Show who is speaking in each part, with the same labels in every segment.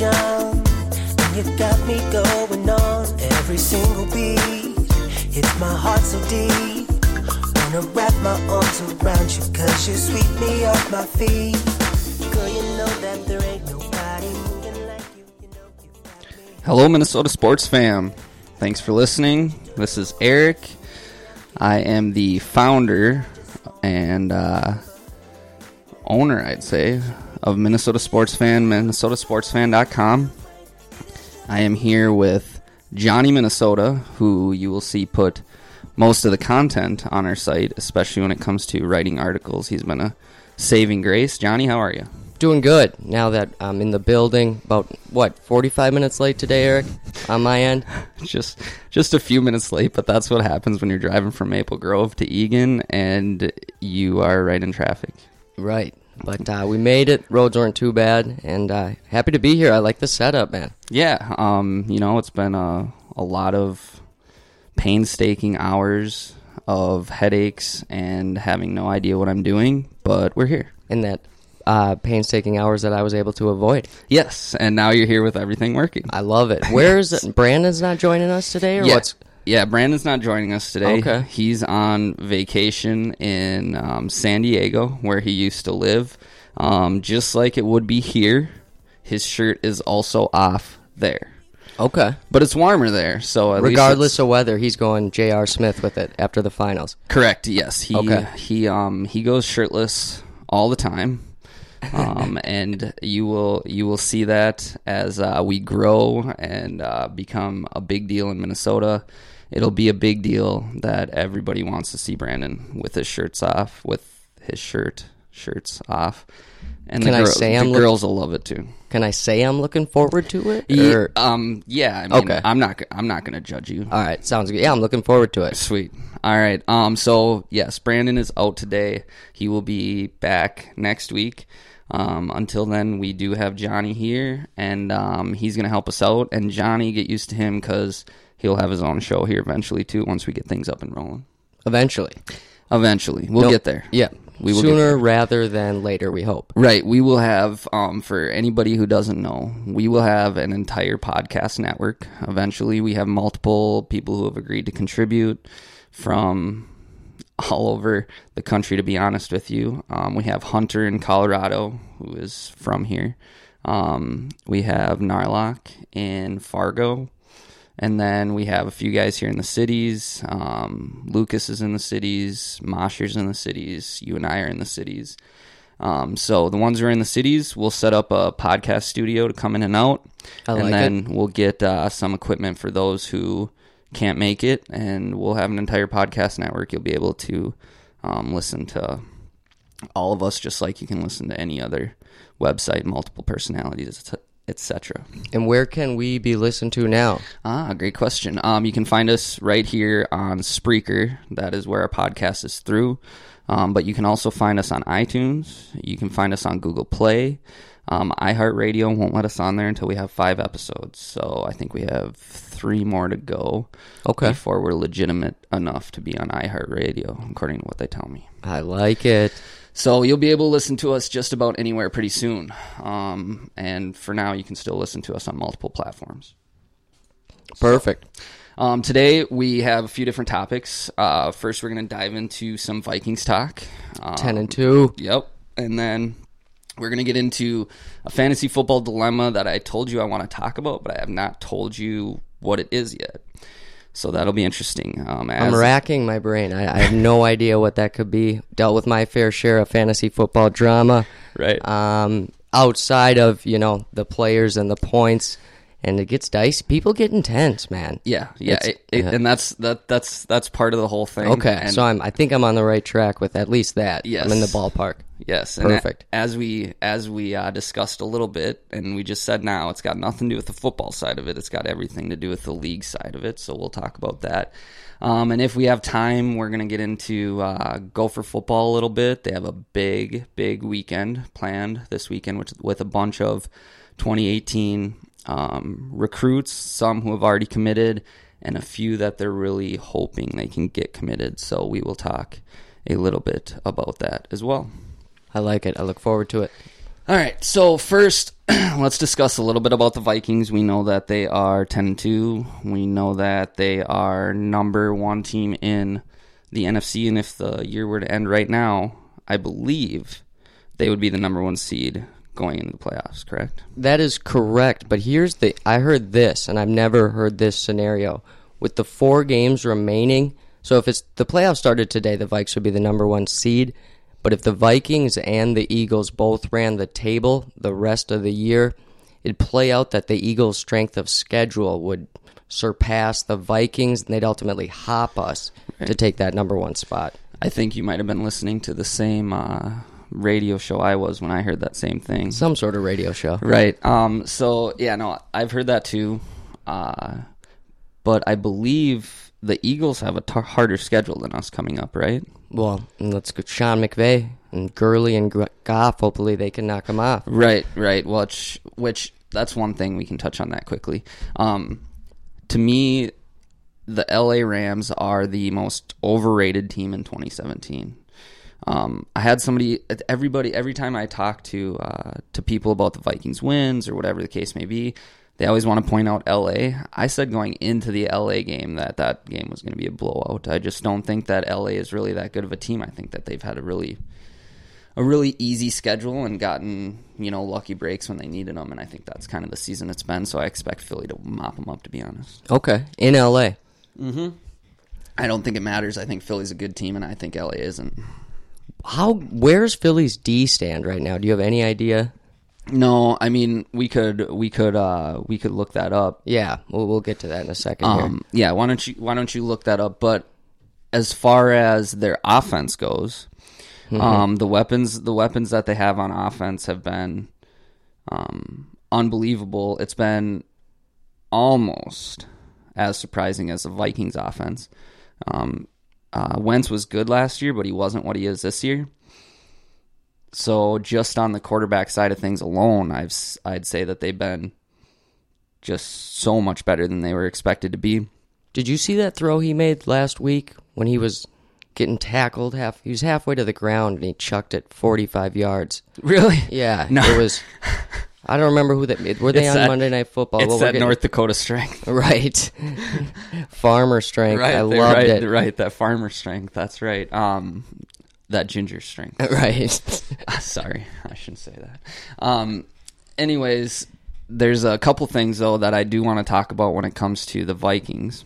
Speaker 1: You got me going on every single beat. Hits my heart so deep. Wanna wrap my arms around you, cause you sweep me off my feet. Girl, you know that there ain't nobody moving like you. You know you.
Speaker 2: Hello, Minnesota sports fam. Thanks for listening. This is Eric. I am the founder and uh, owner, I'd say, of Minnesota Sports Fan, MinnesotaSportsFan.com. I am here with Johnny Minnesota, who you will see put most of the content on our site, especially when it comes to writing articles. He's been a saving grace. Johnny, how are you?
Speaker 3: Doing good now that I'm in the building. About what, 45 minutes late today, Eric, on my end.
Speaker 2: just just a few minutes late, but that's what happens when you're driving from Maple Grove to Eagan and you are right in traffic.
Speaker 3: Right, but uh, we made it. Roads weren't too bad, and uh, happy to be here. I like the setup, man.
Speaker 2: Yeah, um, you know, it's been a a lot of painstaking hours of headaches and having no idea what I'm doing, but we're here.
Speaker 3: In that uh, painstaking hours that I was able to avoid.
Speaker 2: Yes, and now you're here with everything working.
Speaker 3: I love it. Where's Brandon's not joining us today, or
Speaker 2: yeah,
Speaker 3: what's?
Speaker 2: Yeah, Brandon's not joining us today.
Speaker 3: Okay.
Speaker 2: He's on vacation in um, San Diego, where he used to live. Um, just like it would be here, his shirt is also off there.
Speaker 3: Okay.
Speaker 2: But it's warmer there, so at least
Speaker 3: Regardless
Speaker 2: it's-
Speaker 3: of weather, he's going J.R. Smith with it after the finals.
Speaker 2: correct. Yes, he
Speaker 3: Okay.
Speaker 2: he um he goes shirtless all the time. um, and you will you will see that as uh, we grow and uh, become a big deal in Minnesota. It'll be a big deal that everybody wants to see Brandon with his shirts off, with his shirt shirts off, and
Speaker 3: Can
Speaker 2: the,
Speaker 3: I
Speaker 2: girl-
Speaker 3: say
Speaker 2: the
Speaker 3: I'm look-
Speaker 2: girls will love it too.
Speaker 3: Can I say I'm looking forward to it?
Speaker 2: Yeah, um, yeah. I mean,
Speaker 3: Okay.
Speaker 2: I'm not. I'm not going to judge you.
Speaker 3: all right, sounds good. Yeah, I'm looking forward to it.
Speaker 2: Sweet. All right. Um. So yes, Brandon is out today. He will be back next week. Um. Until then, we do have Johnny here, and um, he's gonna help us out. And Johnny, get used to him because he'll have his own show here eventually too. Once we get things up and rolling.
Speaker 3: Eventually,
Speaker 2: Eventually, we'll get there.
Speaker 3: Yeah,
Speaker 2: We will get
Speaker 3: sooner rather than later. We hope.
Speaker 2: Right. We will have, um, for anybody who doesn't know, we will have an entire podcast network. Eventually, we have multiple people who have agreed to contribute from all over the country, to be honest with you. Um, we have Hunter in Colorado, who is from here. Um, we have Narlock in Fargo. And then we have a few guys here in the cities. Um, Lucas is in the cities. Mosher's in the cities. You and I are in the cities. Um, so the ones who are in the cities, we'll set up a podcast studio to come in and out,
Speaker 3: I
Speaker 2: and
Speaker 3: like
Speaker 2: then we'll get uh, some equipment for those who can't make it, and we'll have an entire podcast network. You'll be able to um, listen to all of us just like you can listen to any other website, multiple personalities, etc.
Speaker 3: And where can we be listened to now?
Speaker 2: Ah, great question. Um, you can find us right here on Spreaker. That is where our podcast is through. Um, but you can also find us on iTunes. You can find us on Google Play. Um, iHeartRadio won't let us on there until we have five episodes. So I think we have three more to go
Speaker 3: Okay.
Speaker 2: before we're legitimate enough to be on iHeartRadio, according to what they tell me.
Speaker 3: I like it.
Speaker 2: So you'll be able to listen to us just about anywhere pretty soon. Um, and for now, you can still listen to us on multiple platforms.
Speaker 3: Perfect.
Speaker 2: Um, today we have a few different topics. Uh, first, we're going to dive into some Vikings talk. Um,
Speaker 3: Ten and two.
Speaker 2: Yep, and then we're going to get into a fantasy football dilemma that I told you I want to talk about, but I have not told you what it is yet. So that'll be interesting. Um, as,
Speaker 3: I'm racking my brain. I, I have no idea what that could be. Dealt with my fair share of fantasy football drama.
Speaker 2: Right.
Speaker 3: Um, outside of you know the players and the points, and it gets dicey. People get intense, man.
Speaker 2: Yeah, yeah, it, it,
Speaker 3: yeah.
Speaker 2: and that's that that's that's part of the whole thing.
Speaker 3: Okay,
Speaker 2: and,
Speaker 3: so I'm. I think I'm on the right track with at least that.
Speaker 2: Yes.
Speaker 3: I'm in the ballpark.
Speaker 2: Yes,
Speaker 3: Perfect.
Speaker 2: a- as we as we uh, discussed a little bit, and we just said now, it's got nothing to do with the football side of it. It's got everything to do with the league side of it. So we'll talk about that. Um, and if we have time, we're gonna get into uh, Gopher football a little bit. They have a big, big weekend planned this weekend, which with a bunch of 2018 um, recruits, some who have already committed, and a few that they're really hoping they can get committed. So we will talk a little bit about that as well.
Speaker 3: I like it. I look forward to it.
Speaker 2: All right. So first, let's discuss a little bit about the Vikings. We know that they are ten and two. We know that they are number one team in the NFC, and if the year were to end right now, I believe they would be the number one seed going into the playoffs. Correct?
Speaker 3: That is correct, but here's the I heard this and I've never heard this scenario. With the 4 games remaining, so if it's the playoffs started today, the Vikes would be the number 1 seed, but if the Vikings and the Eagles both ran the table the rest of the year, it'd play out that the Eagles' strength of schedule would surpass the Vikings and they'd ultimately hop us to take that number 1 spot.
Speaker 2: I think you might have been listening to the same uh, radio show I was when I heard that same thing.
Speaker 3: Some sort of radio show.
Speaker 2: Right. Um. So yeah, no, I've heard that too. Uh, but I believe the Eagles have a t- harder schedule than us coming up, right?
Speaker 3: Well, let's go Sean McVay and Gurley and Goff. Hopefully, they can knock them off.
Speaker 2: Right. Right. Which, which that's one thing we can touch on that quickly. Um, to me, the LA Rams are the most overrated team in 2017. Um, I had somebody, everybody, every time I talk to uh, to people about the Vikings wins or whatever the case may be, they always want to point out LA. I said going into the LA game that that game was going to be a blowout. I just don't think that LA is really that good of a team. I think that they've had a really a really easy schedule and gotten you know lucky breaks when they needed them, and I think that's kind of the season it's been. So I expect Philly to mop them up. To be honest,
Speaker 3: Okay, in LA. Hmm.
Speaker 2: I don't think it matters. I think Philly's a good team, and I think LA isn't.
Speaker 3: How? Where's Philly's D stand right now? Do you have any idea?
Speaker 2: No, I mean we could we could uh we could look that up.
Speaker 3: Yeah, we'll, we'll get to that in a second.
Speaker 2: Um, yeah, why don't you why don't you look that up? But as far as their offense goes, um, the weapons the weapons that they have on offense have been um, unbelievable. It's been almost as surprising as the Vikings offense. Um, uh, Wentz was good last year, but he wasn't what he is this year. So just on the quarterback side of things alone, I've I'd say that they've been just so much better than they were expected to be.
Speaker 3: Did you see that throw he made last week when he was getting tackled? Half he was halfway to the ground and he chucked it forty-five yards.
Speaker 2: Really?
Speaker 3: Yeah,
Speaker 2: No.
Speaker 3: it was. I don't remember who that. Were they
Speaker 2: It's
Speaker 3: on
Speaker 2: that-
Speaker 3: Monday Night Football?
Speaker 2: It's
Speaker 3: Well,
Speaker 2: that
Speaker 3: getting-
Speaker 2: North Dakota strength.
Speaker 3: Right. Farmer strength. I loved
Speaker 2: right,
Speaker 3: it.
Speaker 2: Right, that farmer strength. That's right. Um, that ginger strength.
Speaker 3: Right.
Speaker 2: Ah, Sorry, I shouldn't say that. Um, anyways, there's a couple things though that I do want to talk about when it comes to the Vikings.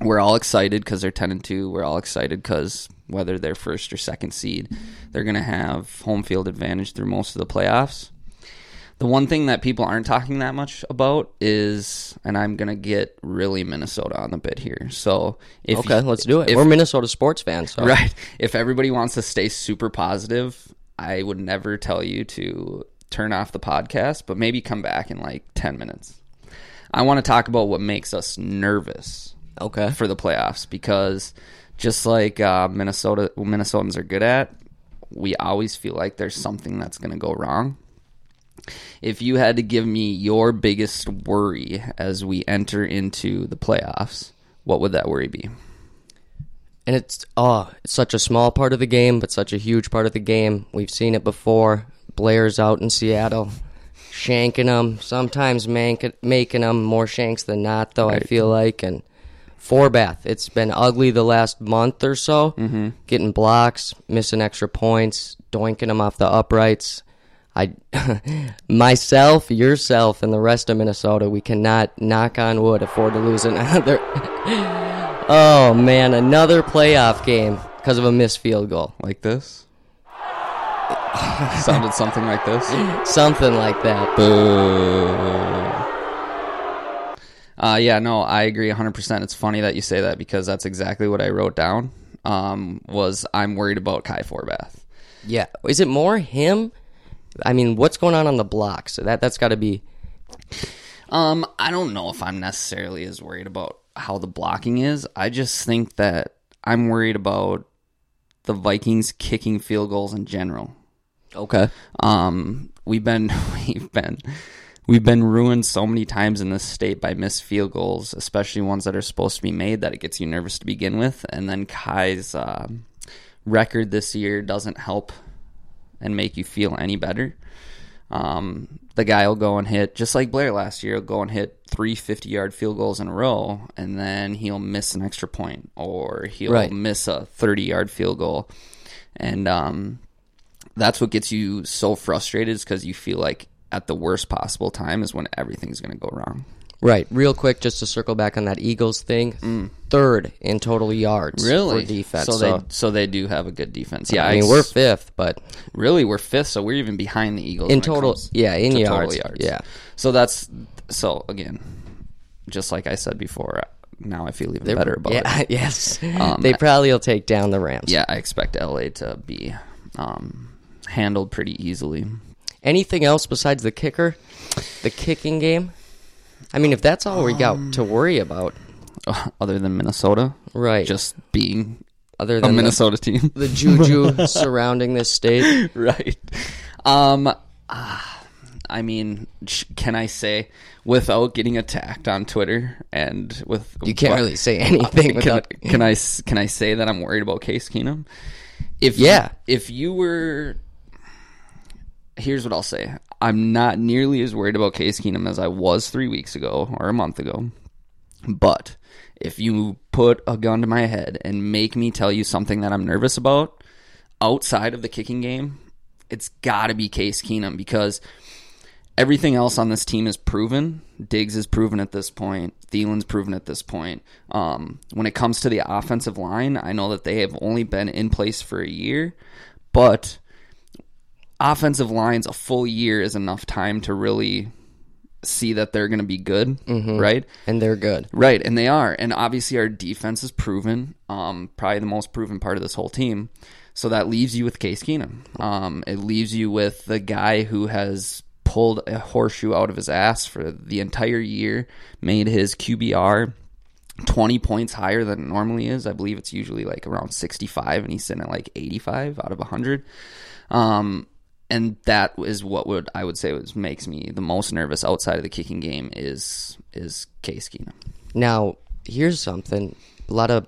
Speaker 2: We're all excited because they're ten and two. We're all excited because whether they're first or second seed, they're going to have home field advantage through most of the playoffs. The one thing that people aren't talking that much about is, and I'm gonna get really Minnesota on the bit here. So if
Speaker 3: okay, let's do it.
Speaker 2: if-
Speaker 3: We're Minnesota sports fans, so
Speaker 2: Right. If everybody wants to stay super positive, I would never tell you to turn off the podcast, but maybe come back in like 10 minutes. I want to talk about what makes us nervous
Speaker 3: Okay.
Speaker 2: for the playoffs because just like uh, Minnesota Minnesotans are good at, we always feel like there's something that's going to go wrong. If you had to give me your biggest worry as we enter into the playoffs, what would that worry be?
Speaker 3: And it's oh, it's such a small part of the game, but such a huge part of the game. We've seen it before. Blair's out in Seattle, shanking them. Sometimes mank- making them more shanks than not, though. I feel like and Forbath, it's been ugly the last month or so. Mm-hmm. Getting blocks, missing extra points, doinking them off the uprights. I, myself, yourself, and the rest of Minnesota, we cannot knock on wood afford to lose another. oh man, another playoff game because of a missed field goal.
Speaker 2: Like this? Sounded something like this.
Speaker 3: Something like that.
Speaker 2: Uh, yeah, no, I agree 100%. It's funny that you say that because that's exactly what I wrote down. Um, was I'm worried about Kai Forbath.
Speaker 3: Yeah. Is it more him? I mean, what's going on on the block? So that that's got to be.
Speaker 2: Um, I don't know if I'm necessarily as worried about how the blocking is. I just think that I'm worried about the Vikings kicking field goals in general.
Speaker 3: Okay.
Speaker 2: Um, we've been we've been we've been ruined so many times in this state by missed field goals, especially ones that are supposed to be made that it gets you nervous to begin with, and then Kai's uh, record this year doesn't help and make you feel any better. Um, the guy will go and hit just like Blair last year. Will go and hit three 50 yard field goals in a row, and then he'll miss an extra point, or he'll
Speaker 3: Right.
Speaker 2: miss a 30 yard field goal, and um, that's what gets you so frustrated is because you feel like at the worst possible time is when everything's going to go wrong.
Speaker 3: Right. Real quick, just to circle back on that Eagles thing. Third in total yards for defense.
Speaker 2: So,
Speaker 3: So,
Speaker 2: they so they do have a good defense. Yeah,
Speaker 3: I mean, we're fifth, but
Speaker 2: really we're fifth, so we're even behind the Eagles
Speaker 3: In total- yeah, in
Speaker 2: to
Speaker 3: yards,
Speaker 2: Total yards.
Speaker 3: yeah.
Speaker 2: So that's so again, just like I said before. Now I feel even better about
Speaker 3: yeah,
Speaker 2: it.
Speaker 3: yes.
Speaker 2: Um,
Speaker 3: they probably will take down the Rams.
Speaker 2: Yeah, I expect LA to be um, handled pretty easily.
Speaker 3: Anything else besides the kicker, the kicking game? I mean, if that's all we got
Speaker 2: Um,
Speaker 3: to worry about,
Speaker 2: Other than Minnesota,
Speaker 3: right?
Speaker 2: just being
Speaker 3: other
Speaker 2: a
Speaker 3: than the-
Speaker 2: Minnesota team.
Speaker 3: the, juju surrounding this state.
Speaker 2: right. Um, ah, I mean, sh- can I say without getting attacked on Twitter and with
Speaker 3: You can't
Speaker 2: what-
Speaker 3: really say anything
Speaker 2: can,
Speaker 3: without.
Speaker 2: can I can I say that I'm worried about Case Keenum? If
Speaker 3: Yeah.
Speaker 2: if you were, here's what I'll say: I'm not nearly as worried about Case Keenum as I was three weeks ago or a month ago. But if you put a gun to my head and make me tell you something that I'm nervous about outside of the kicking game, it's got to be Case Keenum because everything else on this team is proven. Diggs is proven at this point. Thielen's proven at this point. Um, when it comes to the offensive line, I know that they have only been in place for a year, but offensive lines a full year is enough time to really see that they're going to be good, right?
Speaker 3: and they're good.
Speaker 2: Right, and they are. And obviously our defense is proven, um, probably the most proven part of this whole team. So that leaves you with Case Keenum. Um, it leaves you with the guy who has pulled a horseshoe out of his ass for the entire year, made his QBR 20 points higher than it normally is. I believe it's usually like around 65, and he's sitting at like 85 out of 100. Um, and that is what would I would say was makes me the most nervous outside of the kicking game is is Case Keenum.
Speaker 3: Now, here's something. A lot of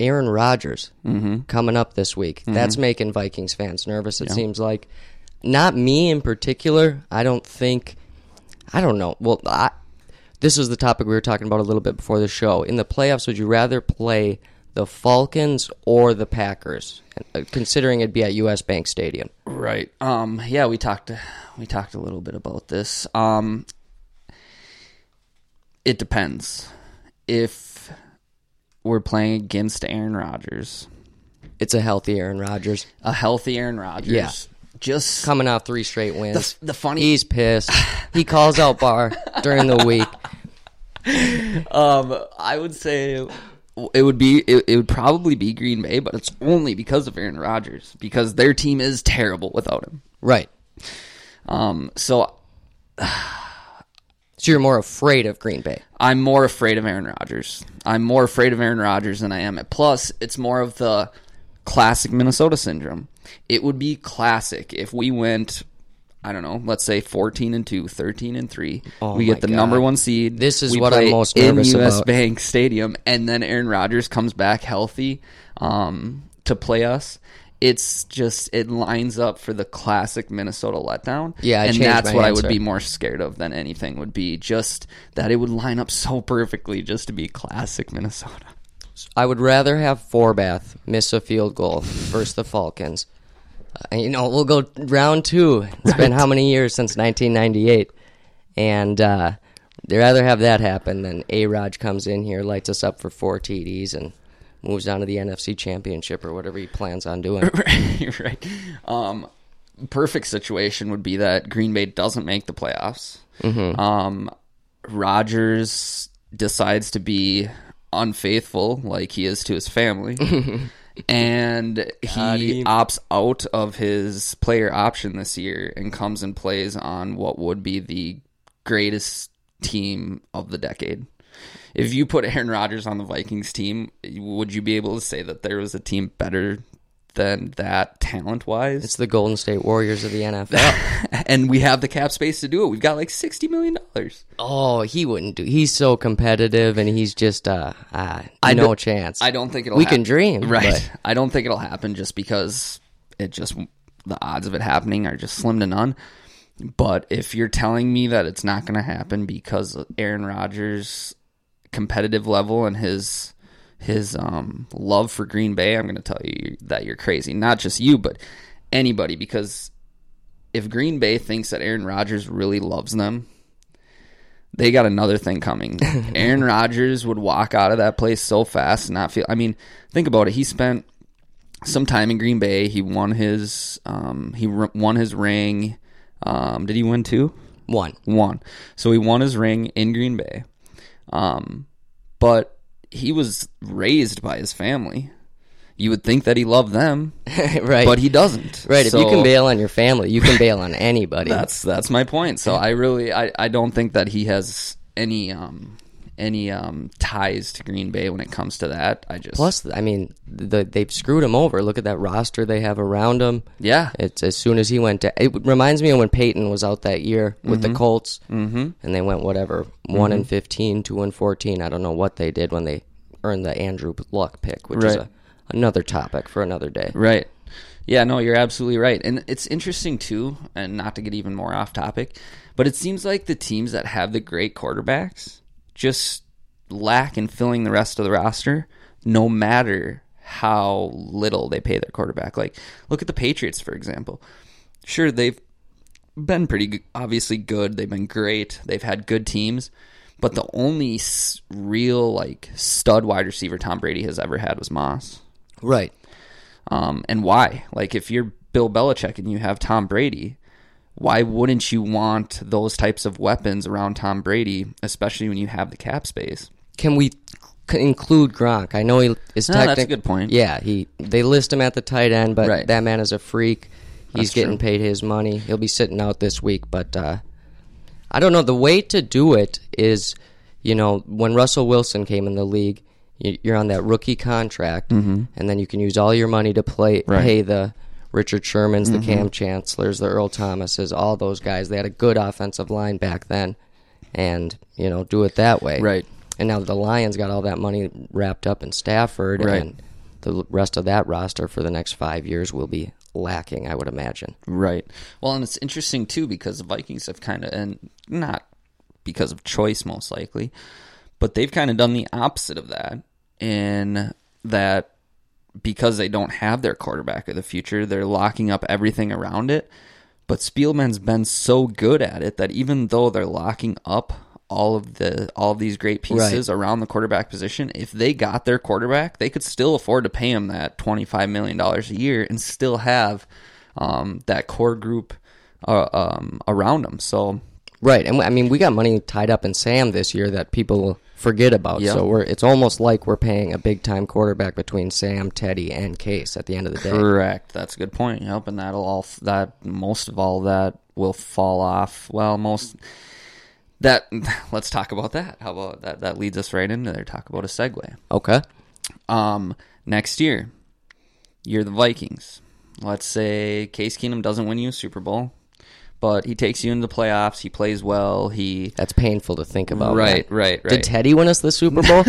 Speaker 3: Aaron Rodgers
Speaker 2: Mm-hmm.
Speaker 3: coming up this week. That's making Vikings fans nervous, it seems like. Not me in particular. I don't think. I don't know. Well, I, this is the topic we were talking about a little bit before the show. In the playoffs, would you rather play the Falcons or the Packers? Uh, Considering it'd be at US Bank Stadium.
Speaker 2: Right. Um. Yeah, we talked. We talked a little bit about this. Um. It depends. If we're playing against Aaron Rodgers,
Speaker 3: It's a healthy Aaron Rodgers.
Speaker 2: a healthy Aaron Rodgers,
Speaker 3: Yeah.
Speaker 2: just
Speaker 3: Coming off three straight wins.
Speaker 2: the funny
Speaker 3: He's pissed. He calls out Barr during the week.
Speaker 2: Um, I would say it would be it, it would probably be Green Bay, but it's only because of Aaron Rodgers because their team is terrible without him.
Speaker 3: Right.
Speaker 2: Um, so
Speaker 3: So you're more afraid of Green Bay.
Speaker 2: I'm more afraid of Aaron Rodgers. I'm more afraid of Aaron Rodgers than I am. Plus, it's more of the classic Minnesota syndrome. It would be classic if we went, I don't know, let's say 14 and 2, 13 and 3.
Speaker 3: Oh
Speaker 2: we get the
Speaker 3: God.
Speaker 2: number one seed.
Speaker 3: This is
Speaker 2: we
Speaker 3: what I'm most
Speaker 2: in
Speaker 3: nervous
Speaker 2: US
Speaker 3: about.
Speaker 2: Bank Stadium, and then Aaron Rodgers comes back healthy um, to play us. It's just it lines up for the classic Minnesota letdown.
Speaker 3: Yeah, I
Speaker 2: and that's what I would be more scared of than anything would be just that it would line up so perfectly just to be classic Minnesota.
Speaker 3: I would rather have Forbath miss a field goal versus the Falcons. Uh, you know, we'll go round two. It's been how many years since 1998? And uh, they'd rather have that happen than A. Raj comes in here, lights us up for four TDs, and moves on to the NFC Championship or whatever he plans on doing.
Speaker 2: right, right. Um, perfect situation would be that Green Bay doesn't make the playoffs.
Speaker 3: Mm-hmm.
Speaker 2: Um, Rodgers decides to be unfaithful, like he is to his family, and he opts out of his player option this year and comes and plays on what would be the greatest team of the decade. If you put Aaron Rodgers on the Vikings team, would you be able to say that there was a team better than that talent wise?
Speaker 3: It's the Golden State Warriors of the NFL.
Speaker 2: and we have the cap space to do it. We've got like sixty million dollars.
Speaker 3: oh, he wouldn't do. He's so competitive, and he's just uh, uh
Speaker 2: I
Speaker 3: no chance.
Speaker 2: I don't think it'll.
Speaker 3: We
Speaker 2: hap-
Speaker 3: can dream,
Speaker 2: right?
Speaker 3: but-
Speaker 2: I don't think it'll happen just because it just the odds of it happening are just slim to none. But if you're telling me that it's not going to happen because Aaron Rodgers' competitive level and his his um, love for Green Bay, I'm going to tell you that you're crazy. Not just you, but anybody. Because if Green Bay thinks that Aaron Rodgers really loves them, they got another thing coming. Aaron Rodgers would walk out of that place so fast and not feel. I mean, think about it. He spent some time in Green Bay. He won his um, he r- won his ring. Um, did he win two?
Speaker 3: One.
Speaker 2: One. So he won his ring in Green Bay. Um, but he was raised by his family. You would think that he loved them,
Speaker 3: right.
Speaker 2: but he doesn't.
Speaker 3: Right. if you can bail on your family, you can bail on anybody.
Speaker 2: that's that's my point. So I really I, I don't think that he has any um any um ties to Green Bay when it comes to that. I just
Speaker 3: Plus, I mean, the, they've screwed him over. Look at that roster they have around him.
Speaker 2: yeah
Speaker 3: It's as soon as he went to. It reminds me of when Peyton was out that year with the Colts, mm-hmm. and they went whatever one and 15, 2 and fourteen. I don't know what they did when they earned the Andrew Luck pick, which is a, another topic for another day.
Speaker 2: right. Yeah, no, you're absolutely right. And it's interesting too, and not to get even more off topic, but it seems like the teams that have the great quarterbacks just lack in filling the rest of the roster, no matter how little they pay their quarterback. Like, look at the Patriots, for example. Sure, they've been pretty obviously good. They've been great. They've had good teams, but the only real like stud wide receiver Tom Brady has ever had was Moss.
Speaker 3: Right.
Speaker 2: Um, and why? Like, if you're Bill Belichick and you have Tom Brady, why wouldn't you want those types of weapons around Tom Brady, especially when you have the cap space?
Speaker 3: Can we c- include Gronk? I know he is
Speaker 2: No, that's a good point.
Speaker 3: Yeah, he they list him at the tight end, but
Speaker 2: Right.
Speaker 3: that man is a freak. He's
Speaker 2: That's
Speaker 3: getting
Speaker 2: true.
Speaker 3: paid his money. He'll be sitting out this week, but uh, I don't know. The way to do it is, you know, when Russell Wilson came in the league, you- you're on that rookie contract, and then you can use all your money to play
Speaker 2: Mm-hmm. Right. Mm-hmm.
Speaker 3: pay the Richard Shermans, the mm-hmm. Kam Chancellors, the Earl Thomases, all those guys. They had a good offensive line back then, and you know, do it that way.
Speaker 2: Right.
Speaker 3: And now the Lions got all that money wrapped up in Stafford,
Speaker 2: Right.
Speaker 3: and the rest of that roster for the next five years will be lacking, I would imagine.
Speaker 2: Right. Well, and it's interesting too because the Vikings have kind of, and not because of choice most likely, but they've kind of done the opposite of that in that because they don't have their quarterback of the future, they're locking up everything around it. But Spielman's been so good at it that even though they're locking up all of the all of these great pieces around the quarterback position, if they got their quarterback, they could still afford to pay him that twenty five million dollars a year and still have um, that core group uh, um, around them. So
Speaker 3: Right, and I mean we got money tied up in Sam this year that people forget about.
Speaker 2: Yeah.
Speaker 3: So we're it's almost like we're paying a big time quarterback between Sam, Teddy, and Case at the end of the day.
Speaker 2: Correct. That's a good point. Yep, and that'll all that most of all that will fall off. Well, most that let's talk about that. How about that? That leads us right into there. Talk about a segue.
Speaker 3: Okay.
Speaker 2: Um, next year, you're the Vikings. Let's say Case Keenum doesn't win you a Super Bowl, but he takes you into the playoffs. He plays well. He
Speaker 3: That's painful to think about.
Speaker 2: Right,
Speaker 3: man.
Speaker 2: right, right.
Speaker 3: Did Teddy win us the Super Bowl?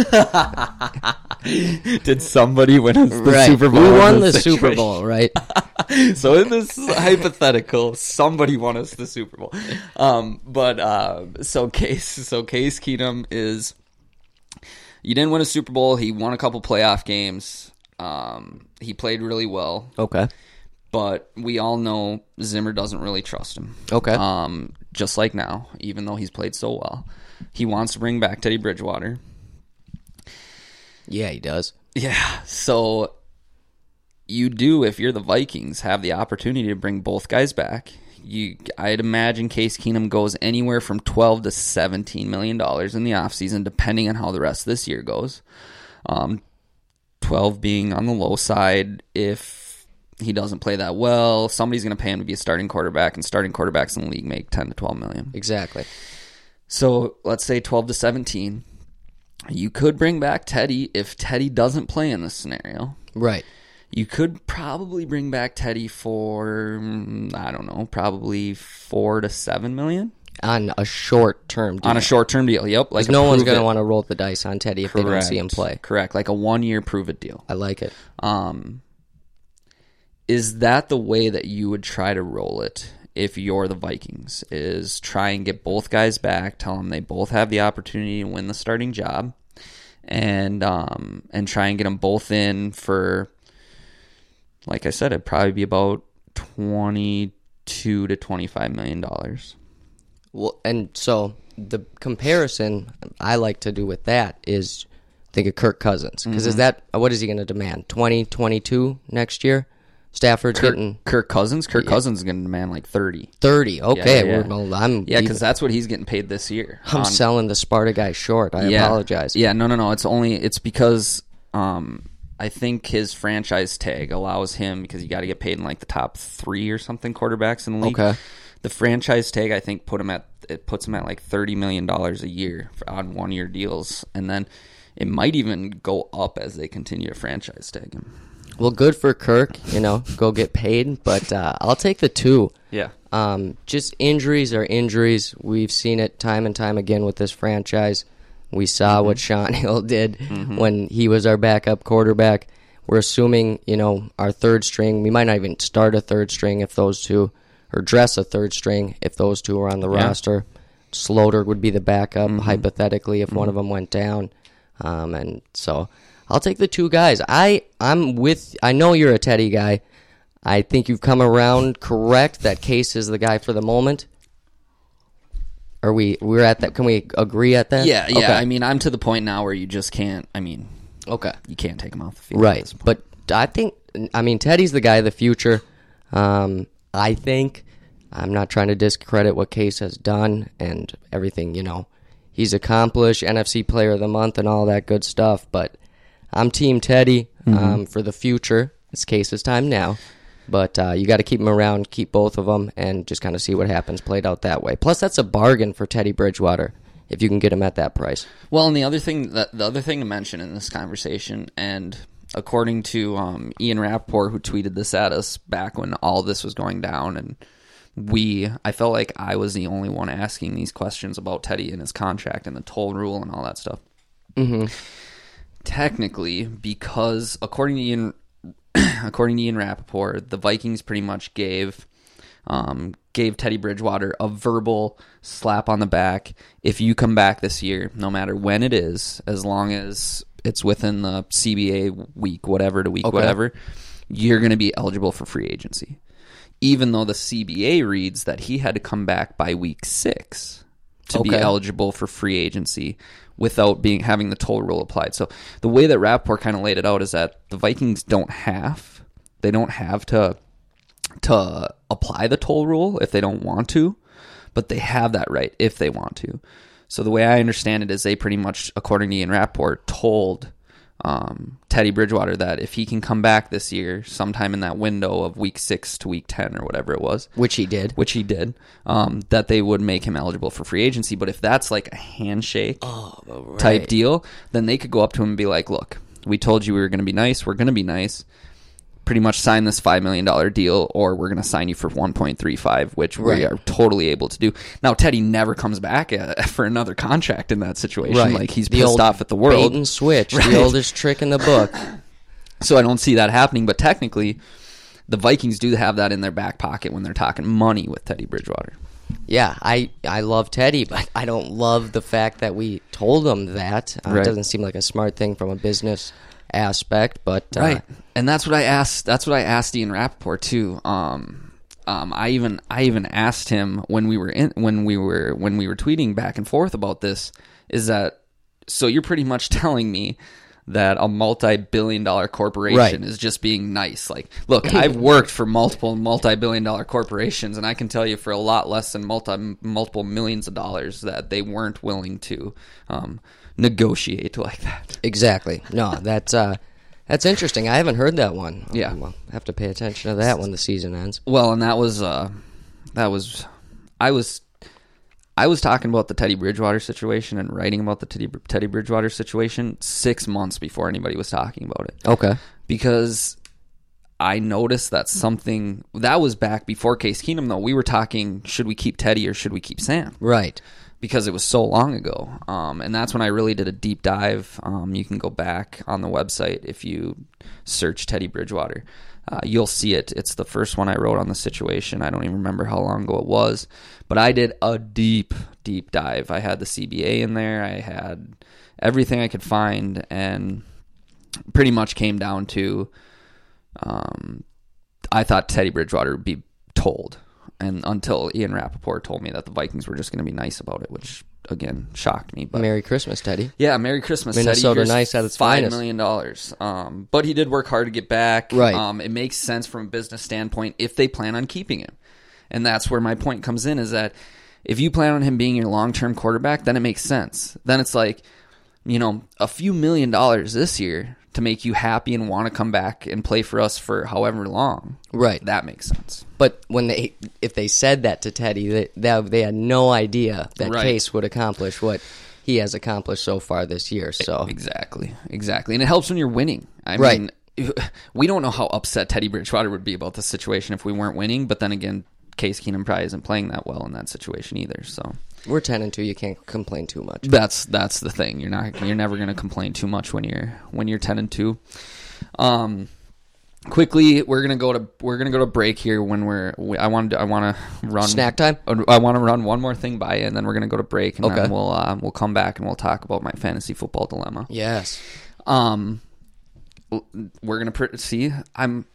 Speaker 2: did somebody win us the
Speaker 3: right.
Speaker 2: Super Bowl?
Speaker 3: We won the
Speaker 2: this
Speaker 3: Super? Bowl, right?
Speaker 2: so in this hypothetical, somebody won us the Super Bowl. Um, but uh, so case so Case Keenum is you didn't win a Super Bowl. He won a couple playoff games. Um, he played really well,
Speaker 3: Okay.
Speaker 2: But we all know Zimmer doesn't really trust him.
Speaker 3: Okay.
Speaker 2: Um, just like now, even though he's played so well, he wants to bring back Teddy Bridgewater.
Speaker 3: Yeah, he does.
Speaker 2: Yeah. So you do if you're the Vikings have the opportunity to bring both guys back. You, I'd imagine Case Keenum goes anywhere from 12 to 17 million dollars in the offseason, depending on how the rest of this year goes. Um, 12 being on the low side if he doesn't play that well. Somebody's going to pay him to be a starting quarterback, and starting quarterbacks in the league make 10 to 12 million.
Speaker 3: Exactly.
Speaker 2: So let's say 12 to 17. You could bring back Teddy if Teddy doesn't play in this scenario.
Speaker 3: Right.
Speaker 2: You could probably bring back Teddy for mm, I don't know, probably four to seven million
Speaker 3: On a short term deal.
Speaker 2: on a short term deal. Yep, like
Speaker 3: no one's
Speaker 2: going
Speaker 3: going to want to roll the dice on Teddy if they don't see him play.
Speaker 2: Correct, like a one year prove it deal.
Speaker 3: I like it.
Speaker 2: Um, is that the way that you would try to roll it if you're the Vikings? Is try and get both guys back, tell them they both have the opportunity to win the starting job, and um, and try and get them both in for, like I said, it'd probably be about twenty two to twenty five million dollars.
Speaker 3: Well, and so the comparison I like to do with that is think of Kirk Cousins. Because
Speaker 2: Mm-hmm.
Speaker 3: is that, what is he going to demand? 20, 22 next year? Stafford's getting
Speaker 2: Kirk Cousins, Kirk Cousins is going to demand like thirty.
Speaker 3: 30. Okay.
Speaker 2: yeah.
Speaker 3: Well, I'm,
Speaker 2: Yeah, because that's what he's getting paid this year.
Speaker 3: I'm
Speaker 2: on-
Speaker 3: selling the Sparta guy short. I apologize.
Speaker 2: Yeah, no, no, no. It's only it's because um, I think his franchise tag allows him because you got to get paid in like the top three or something quarterbacks in the league.
Speaker 3: Okay.
Speaker 2: The franchise tag I think put him at it puts him at like thirty million dollars a year for, on one year deals, and then it might even go up as they continue to franchise tag him.
Speaker 3: Well, good for Kirk. You know, go get paid. But uh, I'll take the two.
Speaker 2: Yeah.
Speaker 3: Um, just injuries are injuries. We've seen it time and time again with this franchise. We saw what Shaun Hill did when he was our backup quarterback. We're assuming, you know, our third string. We might not even start a third string if those two, or dress a third string if those two are on the roster. Sloter would be the backup, hypothetically, if one of them went down. Um, and so I'll take the two guys. I I'm with. I know you're a Teddy guy. I think you've come around correct. That Case is the guy for the moment. Are we? We're at that. Can we agree at that?
Speaker 2: Yeah, yeah.
Speaker 3: Okay.
Speaker 2: I mean, I'm to the point now where you just can't. I mean,
Speaker 3: okay.
Speaker 2: you can't take him off the field.
Speaker 3: Right. But I think, I mean, Teddy's the guy of the future. Um, I think, I'm not trying to discredit what Case has done and everything, you know, he's accomplished, NFC Player of the Month and all that good stuff, but I'm Team Teddy
Speaker 2: Mm-hmm.
Speaker 3: um, for the future. It's Case's time now. But uh, you got to keep him around, keep both of them, and just kind of see what happens played out that way. Plus, that's a bargain for Teddy Bridgewater if you can get him at that price.
Speaker 2: Well, and the other thing that the other thing to mention in this conversation, and according to um, Ian Rapoport, who tweeted this at us back when all this was going down, and we, I felt like I was the only one asking these questions about Teddy and his contract and the toll rule and all that stuff. Mm-hmm. Technically, because according to Ian, according to Ian Rapoport, the Vikings pretty much gave um, gave Teddy Bridgewater a verbal slap on the back. If you come back this year, no matter when it is, as long as it's within the CBA week, whatever to week, whatever, you're going to be eligible for free agency. Even though the CBA reads that he had to come back by week six to be eligible for free agency without being having the toll rule applied. So the way that Rapoport kind of laid it out is that the Vikings don't have they don't have to to apply the toll rule if they don't want to, but they have that right if they want to. So the way I understand it is they pretty much, according to Ian Rapoport, told um, Teddy Bridgewater that if he can come back this year, sometime in that window of week six to week ten or whatever it was,
Speaker 3: Which he did.
Speaker 2: which he did, um, that they would make him eligible for free agency. But if that's like a handshake type deal, then they could go up to him and be like, "Look, we told you we were going to be nice. We're going to be nice. Pretty much sign this five million dollar deal, or we're going to sign you for one point three five, which we are totally able to do." Now, Teddy never comes back uh, for another contract in that situation. Like he's
Speaker 3: The
Speaker 2: pissed off at the world.
Speaker 3: Bait and switch,
Speaker 2: Right.
Speaker 3: the oldest trick in the book.
Speaker 2: So I don't see that happening. But technically, the Vikings do have that in their back pocket when they're talking money with Teddy Bridgewater.
Speaker 3: Yeah, I, I love Teddy, but I don't love the fact that we told him that. Uh,
Speaker 2: Right.
Speaker 3: It doesn't seem like a smart thing from a business aspect, but uh,
Speaker 2: right and that's what i asked that's what i asked ian rapoport too um um i even i even asked him when we were in when we were when we were tweeting back and forth about this is that so you're pretty much telling me that a multi-billion-dollar corporation
Speaker 3: Right.
Speaker 2: is just being nice. Like, look, I've worked for multiple multi-billion-dollar corporations, and I can tell you for a lot less than multi multiple millions of dollars that they weren't willing to um, negotiate like that.
Speaker 3: Exactly. No, that's uh, that's interesting. I haven't heard that one.
Speaker 2: Yeah.
Speaker 3: Um, I'll have to pay attention to that when the season ends.
Speaker 2: Well, and that was uh that was I was I was talking about the Teddy Bridgewater situation and writing about the Teddy Teddy Bridgewater situation 6 months before anybody was talking about it.
Speaker 3: Okay.
Speaker 2: Because I noticed that something that was back before Case Keenum though. We were talking should we keep Teddy or should we keep Sam?
Speaker 3: Right.
Speaker 2: Because it was so long ago. Um, and that's when I really did a deep dive. Um, you can go back on the website if you search Teddy Bridgewater. Uh, you'll see it. It's the first one I wrote on the situation. I don't even remember how long ago it was, but I did a deep, deep dive. I had the CBA in there. I had everything I could find, and pretty much came down to um, I thought Teddy Bridgewater would be tolled. And until Ian Rapoport told me that the Vikings were just going to be nice about it, which again shocked me. But
Speaker 3: Merry Christmas, Teddy.
Speaker 2: yeah, Merry Christmas,
Speaker 3: Minnesota
Speaker 2: Teddy.
Speaker 3: Nice at its
Speaker 2: five million dollars. Um, but he did work hard to get back.
Speaker 3: Right.
Speaker 2: Um, it makes sense from a business standpoint if they plan on keeping him, and that's where my point comes in: is that if you plan on him being your long-term quarterback, then it makes sense. Then it's like, you know, a few million dollars this year to make you happy and want to come back and play for us for however long.
Speaker 3: Right.
Speaker 2: That makes sense.
Speaker 3: But when they, if they said that to Teddy, they, they had no idea that
Speaker 2: Right.
Speaker 3: Case would accomplish what he has accomplished so far this year. So
Speaker 2: Exactly, exactly, and it helps when you're winning. I
Speaker 3: Right.
Speaker 2: mean, we don't know how upset Teddy Bridgewater would be about the situation if we weren't winning. But then again, Case Keenum probably isn't playing that well in that situation either. So
Speaker 3: we're ten and two. You can't complain too much.
Speaker 2: that's that's the thing. You're not you're never going to complain too much when you're when you're ten and two. Um, quickly, we're gonna go to we're gonna go to break here. When we're we, I want to I want to run
Speaker 3: Snack time?
Speaker 2: I want to run one more thing by you, and then we're gonna go to break, and
Speaker 3: Okay.
Speaker 2: then we'll uh, we'll come back and we'll talk about my fantasy football dilemma.
Speaker 3: Yes.
Speaker 2: Um, we're gonna pr- see. I'm,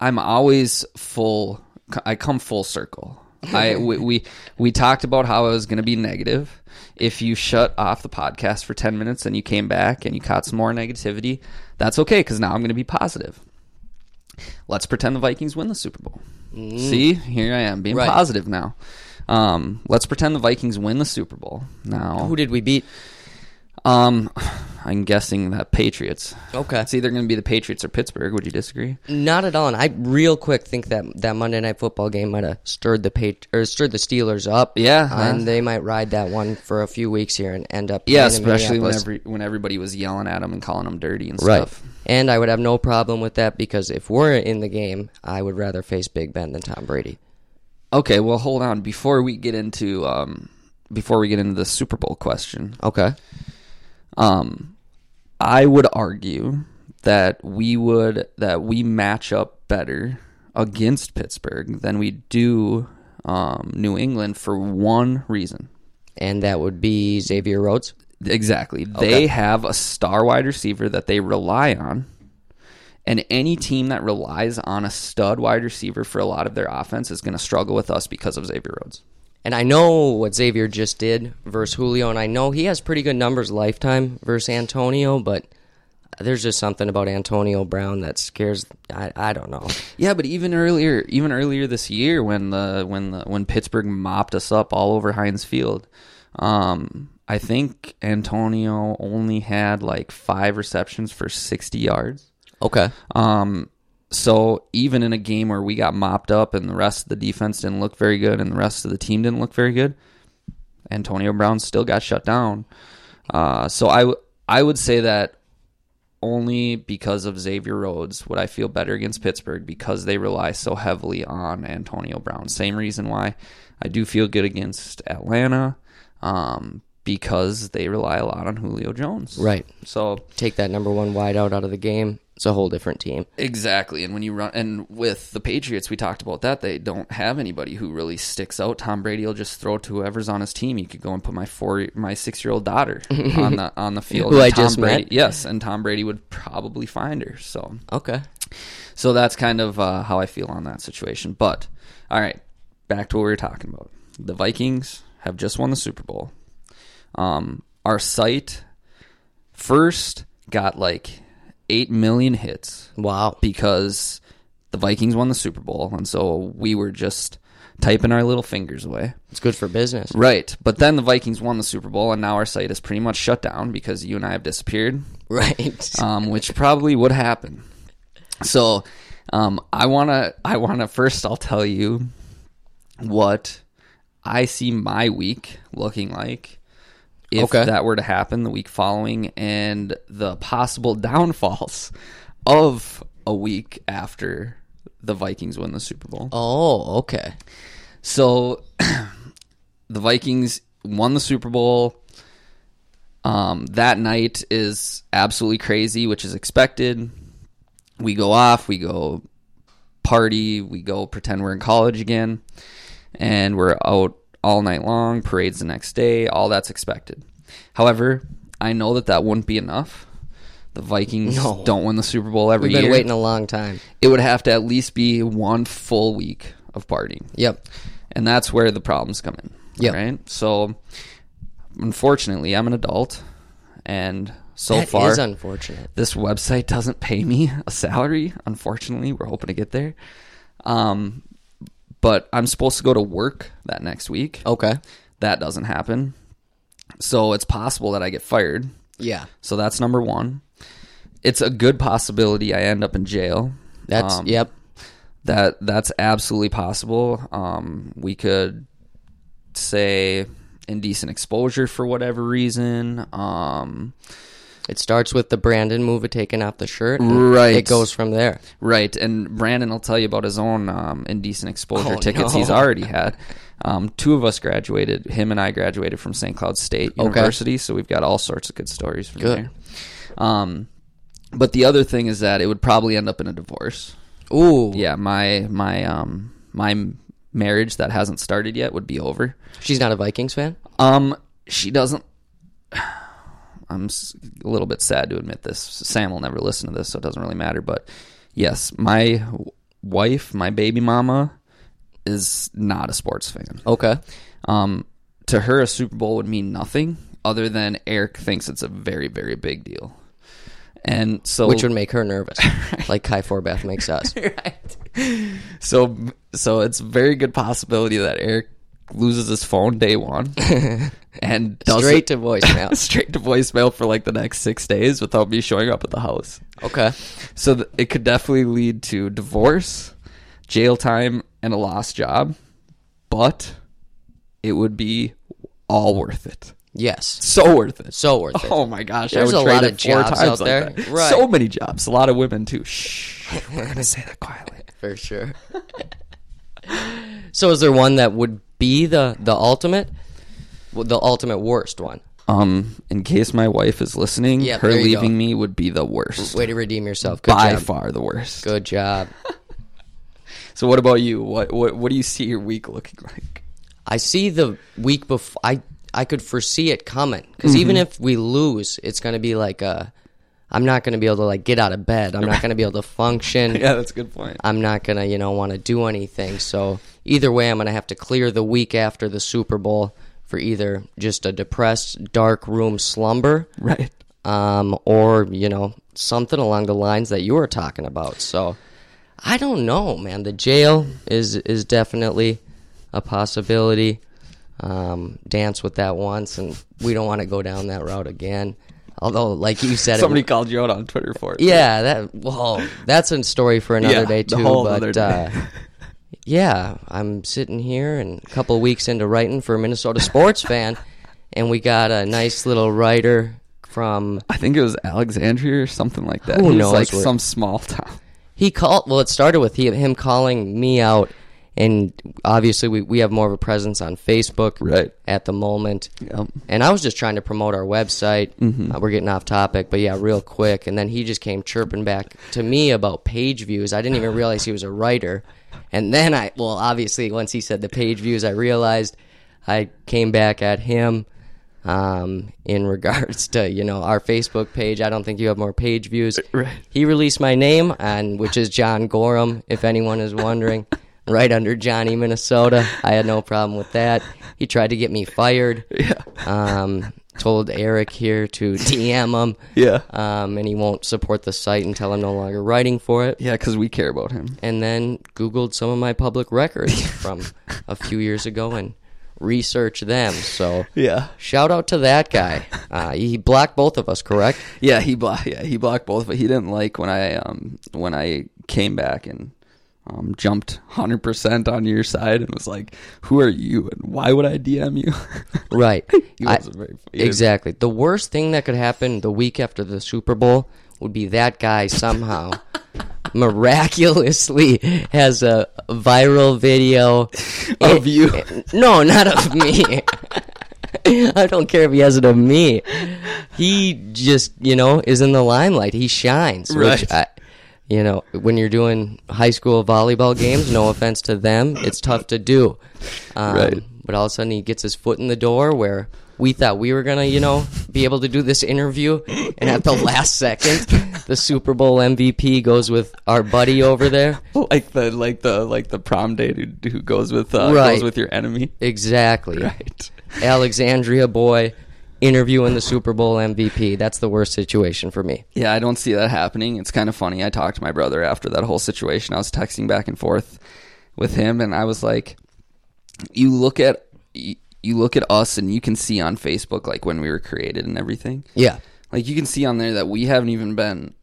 Speaker 2: I'm always full. I come full circle. I we, we we talked about how I was gonna be negative. If you shut off the podcast for ten minutes and you came back and you caught some more negativity, that's okay because now I'm gonna be positive. Let's pretend the Vikings win the Super Bowl. See, here I am being
Speaker 3: Right.
Speaker 2: positive now. Um, let's pretend the Vikings win the Super Bowl now.
Speaker 3: Who did we beat?
Speaker 2: Um, I'm guessing that Patriots.
Speaker 3: Okay.
Speaker 2: It's either going to be the Patriots or Pittsburgh. Would you disagree?
Speaker 3: Not at all. And I real quick think that that Monday night football game might have stirred the Pat- or stirred the Steelers up.
Speaker 2: Yeah,
Speaker 3: and they might ride that one for a few weeks here and end up.
Speaker 2: Yeah, especially when every, when everybody was yelling at them and calling them dirty and
Speaker 3: Right.
Speaker 2: stuff.
Speaker 3: And I would have no problem with that because if we're in the game, I would rather face Big Ben than Tom Brady.
Speaker 2: Okay, well, hold on. Before we get into um, before we get into the Super Bowl question,
Speaker 3: Okay.
Speaker 2: Um, I would argue that we would that we match up better against Pittsburgh than we do um, New England for one reason.
Speaker 3: And that would be Xavier Rhodes.
Speaker 2: Exactly. They have a star wide receiver that they rely on. And any team that relies on a stud wide receiver for a lot of their offense is going to struggle with us because of Xavier Rhodes.
Speaker 3: And I know what Xavier just did versus Julio, and I know he has pretty good numbers lifetime versus Antonio, but there's just something about Antonio Brown that scares. I, I don't know.
Speaker 2: Yeah, but even earlier, even earlier this year, when the when the when Pittsburgh mopped us up all over Heinz Field, um, I think Antonio only had like five receptions for sixty yards.
Speaker 3: Okay.
Speaker 2: Um, so even in a game where we got mopped up and the rest of the defense didn't look very good and the rest of the team didn't look very good, Antonio Brown still got shut down. Uh, so I w- I would say that only because of Xavier Rhodes would I feel better against Pittsburgh because they rely so heavily on Antonio Brown. Same reason why I do feel good against Atlanta um, because they rely a lot on Julio Jones.
Speaker 3: Right.
Speaker 2: So
Speaker 3: Take that number one wideout out of the game. It's a whole different team.
Speaker 2: Exactly. And when you run, and with the Patriots, we talked about that. They don't have anybody who really sticks out. Tom Brady will just throw to whoever's on his team. You could go and put my four, my six year old daughter on the on the field.
Speaker 3: Who
Speaker 2: And
Speaker 3: I
Speaker 2: Tom
Speaker 3: just
Speaker 2: Brady,
Speaker 3: met.
Speaker 2: Yes, and Tom Brady would probably find her. So,
Speaker 3: Okay.
Speaker 2: so that's kind of uh, how I feel on that situation. But all right, back to what we were talking about. The Vikings have just won the Super Bowl. Um, our site first got like 8 million hits
Speaker 3: Wow.
Speaker 2: because the Vikings won the Super Bowl. And so we were just typing our little fingers away.
Speaker 3: It's good for business.
Speaker 2: Right. But then the Vikings won the Super Bowl, and now our site is pretty much shut down because you and I have disappeared,
Speaker 3: Right.
Speaker 2: um, which probably would happen. So um, I want to, I want to first, I'll tell you what I see my week looking like if
Speaker 3: Okay.
Speaker 2: that were to happen the week following and the possible downfalls of a week after the Vikings win the Super Bowl.
Speaker 3: oh, okay.
Speaker 2: So the Vikings won the Super Bowl. Um, that night is absolutely crazy, which is expected. We go off, we go party, we go pretend we're in college again, and we're out all night long, parades the next day, all that's expected. However, I know that that wouldn't be enough. The Vikings
Speaker 3: No.
Speaker 2: don't win the Super Bowl every year.
Speaker 3: We've been
Speaker 2: year.
Speaker 3: waiting a long time.
Speaker 2: it would have to at least be one full week of partying
Speaker 3: Yep.
Speaker 2: and that's where the problems come in.
Speaker 3: Yep.
Speaker 2: Right. So, unfortunately, I'm an adult, and so
Speaker 3: That
Speaker 2: far,
Speaker 3: is unfortunate.
Speaker 2: this website doesn't pay me a salary. Unfortunately, we're hoping to get there. Um, but I'm supposed to go to work that next week.
Speaker 3: Okay.
Speaker 2: That doesn't happen. So it's possible that I get fired.
Speaker 3: Yeah.
Speaker 2: So that's number one. It's a good possibility I end up in jail.
Speaker 3: That's
Speaker 2: Um,
Speaker 3: yep.
Speaker 2: that that's absolutely possible. Um, we could say indecent exposure for whatever reason. Um,
Speaker 3: It starts with the Brandon move of taking off the shirt. and
Speaker 2: Right.
Speaker 3: It goes from there.
Speaker 2: right, and Brandon will tell you about his own um, indecent exposure
Speaker 3: Oh,
Speaker 2: tickets
Speaker 3: no.
Speaker 2: he's already had. Um, two of us graduated. Him and I graduated from St. Cloud State
Speaker 3: Okay.
Speaker 2: University, so we've got all sorts of good stories from
Speaker 3: Good.
Speaker 2: there. Um, but the other thing is that it would probably end up in a divorce.
Speaker 3: Ooh.
Speaker 2: Yeah, my my um my marriage that hasn't started yet would be over.
Speaker 3: She's not a Vikings fan.
Speaker 2: Um, she doesn't. I'm a little bit sad to admit this. Sam will never listen to this, so it doesn't really matter. But yes, my wife, my baby mama, is not a sports fan.
Speaker 3: Okay.
Speaker 2: Um, to her, a Super Bowl would mean nothing other than Eric thinks it's a very, very big deal. And so,
Speaker 3: Which would make her nervous, like Kai Forbath makes us. Right.
Speaker 2: So, so it's a very good possibility that Eric loses his phone day one and
Speaker 3: Straight to voicemail.
Speaker 2: straight to voicemail for like the next six days without me showing up at the house.
Speaker 3: Okay.
Speaker 2: So th- it could definitely lead to divorce, jail time, and a lost job, but it would be all worth it.
Speaker 3: Yes.
Speaker 2: So worth it.
Speaker 3: So worth it.
Speaker 2: Oh my gosh!
Speaker 3: There's
Speaker 2: I would
Speaker 3: a
Speaker 2: trade
Speaker 3: lot of
Speaker 2: four
Speaker 3: jobs out
Speaker 2: like
Speaker 3: there.
Speaker 2: that.
Speaker 3: Right.
Speaker 2: So many jobs. A lot of women too. Shh. We're gonna say that quietly.
Speaker 3: For sure. so is there one that would be the the ultimate, the ultimate worst one?
Speaker 2: Um, in case my wife is listening,
Speaker 3: Yep,
Speaker 2: her
Speaker 3: there you
Speaker 2: leaving
Speaker 3: go.
Speaker 2: me would be the worst.
Speaker 3: Way to redeem yourself. Good
Speaker 2: by
Speaker 3: job.
Speaker 2: far the worst.
Speaker 3: Good job.
Speaker 2: So what about you? What what what do you see your week looking like?
Speaker 3: I see the week before. I I could foresee it coming because even if we lose, it's going to be like a. I'm not going to be able to like get out of bed. I'm not going to be able to function.
Speaker 2: Yeah, that's a good point.
Speaker 3: I'm not going to, you know, want to do anything. So either way, I'm going to have to clear the week after the Super Bowl for either just a depressed, dark room slumber,
Speaker 2: Right.
Speaker 3: um, or you know something along the lines that you were talking about. So I don't know, man. The jail is is definitely a possibility. Um, dance with that once, and we don't want to go down that route again. Although, like you said, it-
Speaker 2: Somebody called you out on Twitter for it.
Speaker 3: yeah, that well, that's a story for another
Speaker 2: Yeah,
Speaker 3: day
Speaker 2: the
Speaker 3: too.
Speaker 2: whole
Speaker 3: but
Speaker 2: other day.
Speaker 3: Uh, yeah, I'm sitting here and a couple weeks into writing for a Minnesota sports fan, and we got a nice little writer from.
Speaker 2: I think it was Alexandria or something like that.
Speaker 3: Who knows
Speaker 2: like some small town.
Speaker 3: He called. Well, it started with he, him calling me out, and obviously we, we have more of a presence on Facebook
Speaker 2: Right.
Speaker 3: at the moment.
Speaker 2: Yep.
Speaker 3: And I was just trying to promote our website. Uh, we're getting off topic, but yeah, real quick. And then he just came chirping back to me about page views. I didn't even realize he was a writer. And then I, well, obviously, once he said the page views, I realized I came back at him um, in regards to you know our Facebook page. I don't think you have more page views.
Speaker 2: Right.
Speaker 3: He released my name, and which is John Gorham, if anyone is wondering. Right under Johnny, Minnesota. I had no problem with that. He tried to get me fired.
Speaker 2: Yeah.
Speaker 3: Um, told Eric here to DM him.
Speaker 2: Yeah.
Speaker 3: Um, and he won't support the site until I'm no longer writing for it.
Speaker 2: Yeah, because we care about him.
Speaker 3: And then Googled some of my public records from a few years ago and researched them. So
Speaker 2: Yeah.
Speaker 3: shout out to that guy. Uh, he blocked both of us, correct?
Speaker 2: Yeah, he blocked. Yeah, he blocked both, but he didn't like when I um when I came back and um jumped hundred percent on your side and was like, "Who are you and why would I DM you?"
Speaker 3: Right. I-
Speaker 2: very-
Speaker 3: exactly. The worst thing that could happen the week after the Super Bowl would be that guy somehow miraculously has a viral video
Speaker 2: Of you.
Speaker 3: No, not of me. I don't care if he has it of me. He just, you know, is in the limelight. He shines.
Speaker 2: Right.
Speaker 3: Which I, you know, when you're doing high school volleyball games, no offense to them, it's tough to do. Um,
Speaker 2: Right.
Speaker 3: But all of a sudden, he gets his foot in the door where we thought we were gonna, you know, be able to do this interview, and at the last second, the Super Bowl MVP goes with our buddy over there.
Speaker 2: like the like the like the prom date who, who goes with uh,
Speaker 3: Right.
Speaker 2: goes with your enemy.
Speaker 3: Exactly.
Speaker 2: Right.
Speaker 3: Alexandria boy interviewing the Super Bowl MVP. That's the worst situation for me.
Speaker 2: Yeah, I don't see that happening. It's kind of funny. I talked to my brother after that whole situation. I was texting back and forth with him, and I was like, "You look at you, you look at us, and you can see on Facebook like when we were created and everything.
Speaker 3: Yeah.
Speaker 2: Like you can see on there that we haven't even been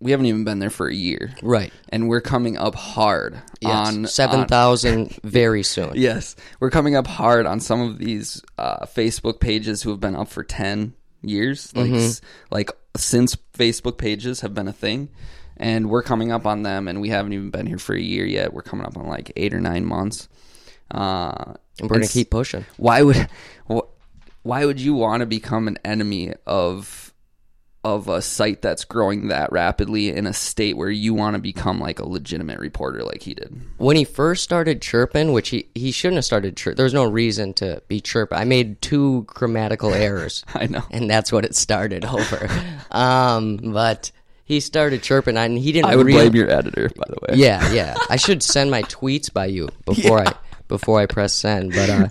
Speaker 2: we haven't even been there for a year,
Speaker 3: Right.
Speaker 2: and we're coming up hard
Speaker 3: Yes.
Speaker 2: on
Speaker 3: 7,000 very soon.
Speaker 2: Yes, we're coming up hard on some of these uh, Facebook pages who have been up for ten years, like s- like since Facebook pages have been a thing, and we're coming up on them, and we haven't even been here for a year yet. We're coming up on like eight or nine months. Uh,
Speaker 3: And we're gonna keep pushing.
Speaker 2: Why would wh- why would you want to become an enemy of of a site that's growing that rapidly in a state where you want to become like a legitimate reporter like he did?
Speaker 3: When he first started chirping, which he, he shouldn't have started chirp. There was no reason to be chirp. I made two grammatical errors.
Speaker 2: I know.
Speaker 3: and that's what it started over. um, but he started chirping, and he didn't.
Speaker 2: I would
Speaker 3: real-
Speaker 2: blame your editor, by the way.
Speaker 3: Yeah, yeah. I should send my tweets by you before I before I press send. But uh,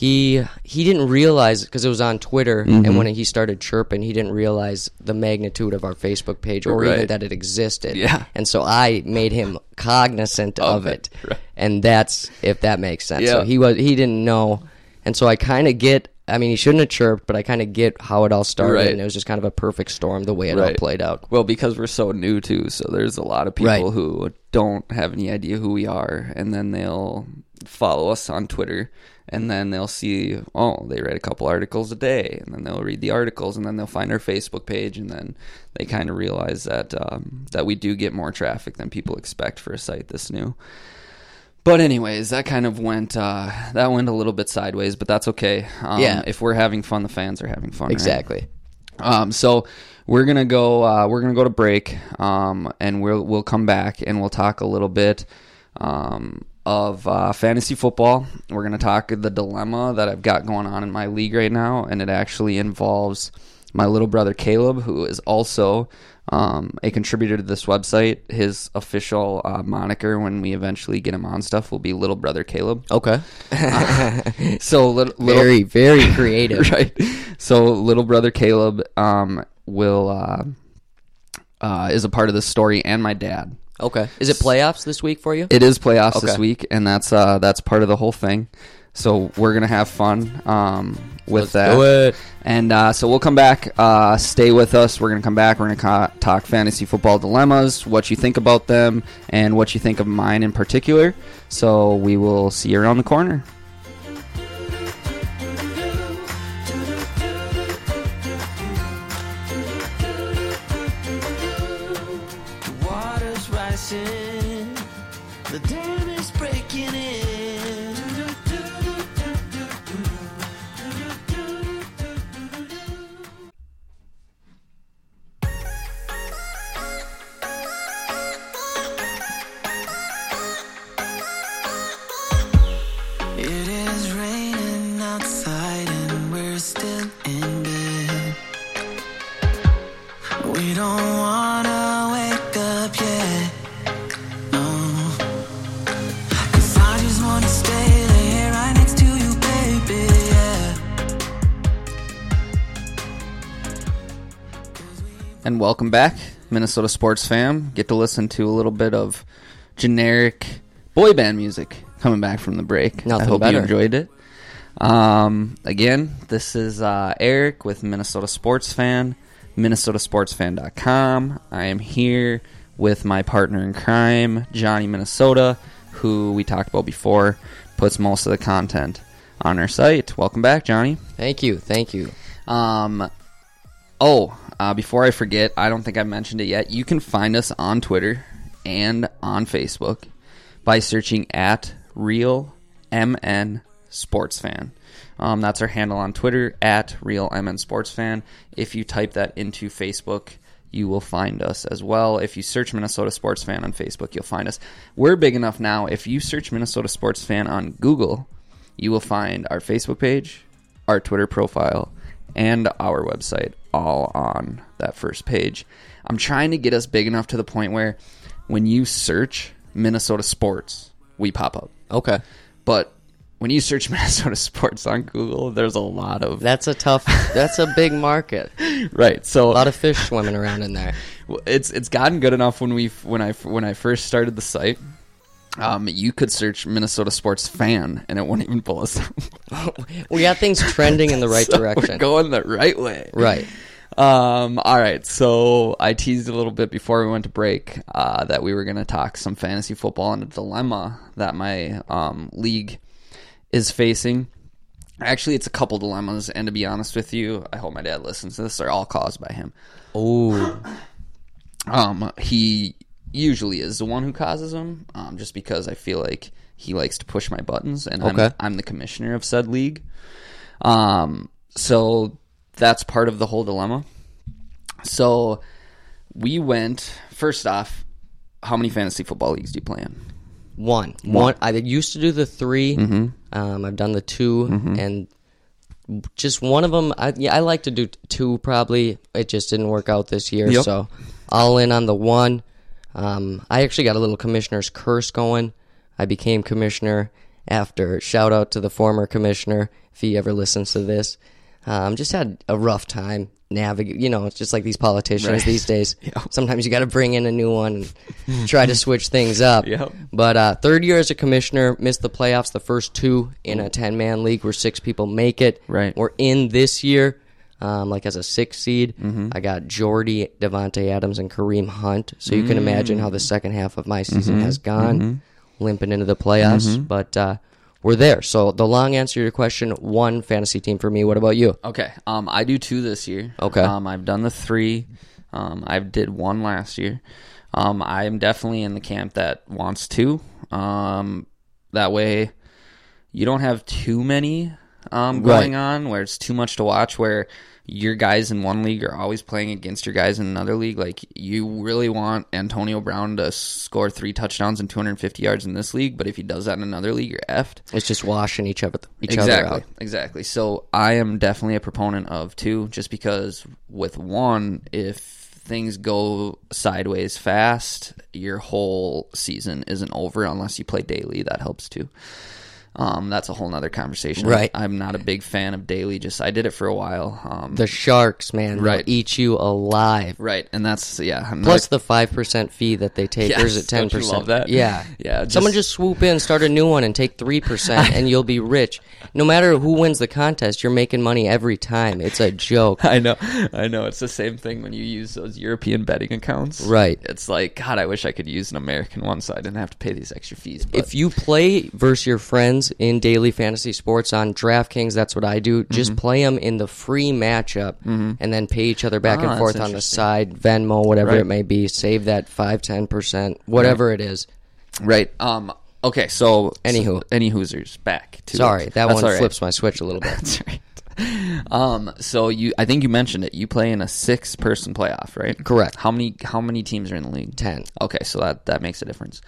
Speaker 3: he he didn't realize because it was on Twitter,
Speaker 2: Mm-hmm.
Speaker 3: and when he started chirping, he didn't realize the magnitude of our Facebook page or even that it existed.
Speaker 2: Yeah.
Speaker 3: and so I made him cognizant of,
Speaker 2: Of
Speaker 3: it,
Speaker 2: right.
Speaker 3: and that's if that makes sense. So
Speaker 2: Yeah.
Speaker 3: he was he didn't know, and so I kind of get. I mean, he shouldn't have chirped, but I kind of get how it all started,
Speaker 2: Right.
Speaker 3: and it was just kind of a perfect storm the way it all played out.
Speaker 2: Well, because we're so new too, so there's a lot of people
Speaker 3: Right.
Speaker 2: who don't have any idea who we are, and then they'll follow us on Twitter, and then they'll see, oh, they write a couple articles a day, and then they'll read the articles, and then they'll find our Facebook page, and then they kind of realize that um, that we do get more traffic than people expect for a site this new. But anyways, that kind of went uh, that went a little bit sideways, but that's okay. Um,
Speaker 3: Yeah.
Speaker 2: if we're having fun, the fans are having fun. right?
Speaker 3: Exactly.
Speaker 2: Um, so we're gonna go. Uh, we're gonna go to break, um, and we'll we'll come back and we'll talk a little bit um, of uh, fantasy football. We're gonna talk the dilemma that I've got going on in my league right now, and it actually involves my little brother Caleb, who is also um, a contributor to this website. His official uh, moniker, when we eventually get him on stuff, will be Little Brother Caleb.
Speaker 3: Okay.
Speaker 2: So little, little
Speaker 3: very, very creative.
Speaker 2: right. So little brother Caleb um, will uh, uh, is a part of this story, and my dad.
Speaker 3: Okay. Is it playoffs this week for you?
Speaker 2: It is playoffs this week, and that's uh, that's part of the whole thing. So we're gonna have fun um, with that.
Speaker 3: do it.
Speaker 2: And uh, so we'll come back. Uh, stay with us. We're gonna come back. We're gonna co- talk fantasy football dilemmas, what you think about them, and what you think of mine in particular. So we will see you around the corner.
Speaker 1: And
Speaker 2: welcome back, Minnesota sports fam. Get to listen to a little bit of generic boy band music coming back from the break. I hope
Speaker 3: better.
Speaker 2: you enjoyed it. Um, again, this is uh, Eric with Minnesota Sports Fan, minnesotasportsfan.com. I am here with my partner in crime, Johnny Minnesota, who we talked about before, puts most of the content on our site. Welcome back, Johnny.
Speaker 3: Thank you, thank you.
Speaker 2: Um, oh, uh, before I forget, I don't think I mentioned it yet. You can find us on Twitter and on Facebook by searching at Real MN Sports Fan. Um, that's our handle on Twitter at Real MN Sports Fan. If you type that into Facebook, you will find us as well. If you search Minnesota Sports Fan on Facebook, you'll find us. We're big enough now. If you search Minnesota Sports Fan on Google, you will find our Facebook page, our Twitter profile, and our website all on that first page. I'm trying to get us big enough to the point where when you search Minnesota sports, we pop up.
Speaker 3: Okay.
Speaker 2: But when you search Minnesota sports on Google, there's a lot of
Speaker 3: That's a tough, that's a big market.
Speaker 2: right. So
Speaker 3: A lot of fish swimming around in there.
Speaker 2: Well, it's it's gotten good enough when we when I when I first started the site. Um, you could search Minnesota sports fan and it wouldn't even pull us up.
Speaker 3: We got things trending in the right
Speaker 2: So
Speaker 3: direction.
Speaker 2: We're going the right way.
Speaker 3: Right.
Speaker 2: Um, all right. So I teased a little bit before we went to break uh, that we were going to talk some fantasy football and a dilemma that my um, league is facing. Actually, it's a couple dilemmas, and to be honest with you, I hope my dad listens to this. They're all caused by him.
Speaker 3: Oh,
Speaker 2: Um, he usually is the one who causes them, um, just because I feel like he likes to push my buttons, and I'm,
Speaker 3: Okay.
Speaker 2: I'm the commissioner of said league. Um, so that's part of the whole dilemma. So we went first off. How many fantasy football leagues do you play in?
Speaker 3: one. One. I used to do the 3
Speaker 2: Mm-hmm.
Speaker 3: Um, I've done the 2 and just one of them. I, yeah, I like to do two. Probably it just didn't work out this year.
Speaker 2: Yep.
Speaker 3: So all in on the one. Um, I actually got a little commissioner's curse going. I became commissioner after shout out to the former commissioner if he ever listens to this. Um, just had a rough time navigate. You know, it's just like these politicians
Speaker 2: Right.
Speaker 3: these days. Sometimes you got to bring in a new one and try to switch things up.
Speaker 2: Yep.
Speaker 3: But uh, third year as a commissioner, missed the playoffs the first two in a ten man league where six people make it.
Speaker 2: Right.
Speaker 3: We're in this year. Um, like as a six seed,
Speaker 2: Mm-hmm.
Speaker 3: I got Jordy, Davante Adams, and Kareem Hunt. So you can imagine how the second half of my season
Speaker 2: Mm-hmm.
Speaker 3: has gone, limping into the playoffs. But uh, we're there. So the long answer to your question: one fantasy team for me. What about you?
Speaker 2: Okay. Um, I do two this year.
Speaker 3: Okay.
Speaker 2: Um, I've done the three. Um, I did one last year. Um, I'm definitely in the camp that wants two. Um, that way, you don't have too many um, going
Speaker 3: Right.
Speaker 2: on where it's too much to watch. Where your guys in one league are always playing against your guys in another league. Like you really want Antonio Brown to score three touchdowns and 250 yards in this league, but if he does that in another league, you're effed.
Speaker 3: It's just washing each other each
Speaker 2: exactly,
Speaker 3: other out.
Speaker 2: Exactly. So I am definitely a proponent of two, just because with one, if things go sideways fast, your whole season isn't over unless you play daily. That helps too. Um, that's a whole nother conversation.
Speaker 3: Right.
Speaker 2: I'm not a big fan of daily. Just I did it for a while. Um,
Speaker 3: The sharks, man,
Speaker 2: Right.
Speaker 3: eat you alive.
Speaker 2: right, and that's yeah. I'm
Speaker 3: Plus
Speaker 2: not-
Speaker 3: the five percent fee that they take, or is
Speaker 2: Yes,
Speaker 3: it ten percent.
Speaker 2: love that?
Speaker 3: Yeah,
Speaker 2: Yeah, just-
Speaker 3: Someone just swoop in, start a new one, and take three percent, and you'll be rich. No matter who wins the contest, you're making money every time. It's a joke.
Speaker 2: I know, I know. It's the same thing when you use those European betting accounts.
Speaker 3: Right.
Speaker 2: It's like God. I wish I could use an American one, so I didn't have to pay these extra fees. But
Speaker 3: If you play versus your friends in daily fantasy sports on DraftKings, that's what I do. Just
Speaker 2: Mm-hmm.
Speaker 3: play them in the free matchup, and then pay each other back
Speaker 2: Ah,
Speaker 3: and forth on the side, Venmo, whatever
Speaker 2: Right.
Speaker 3: it may be. Save that five, ten percent, whatever it is.
Speaker 2: Right. Um. Okay. So,
Speaker 3: Anywho.
Speaker 2: any Hoosers back to
Speaker 3: Sorry, that
Speaker 2: That's
Speaker 3: one
Speaker 2: right.
Speaker 3: flips my switch a little bit.
Speaker 2: That's right. Um. So you, I think you mentioned it. You play in a six-person playoff, right?
Speaker 3: Correct.
Speaker 2: How many? How many teams are in the league?
Speaker 3: Ten.
Speaker 2: Okay, so that that makes a difference.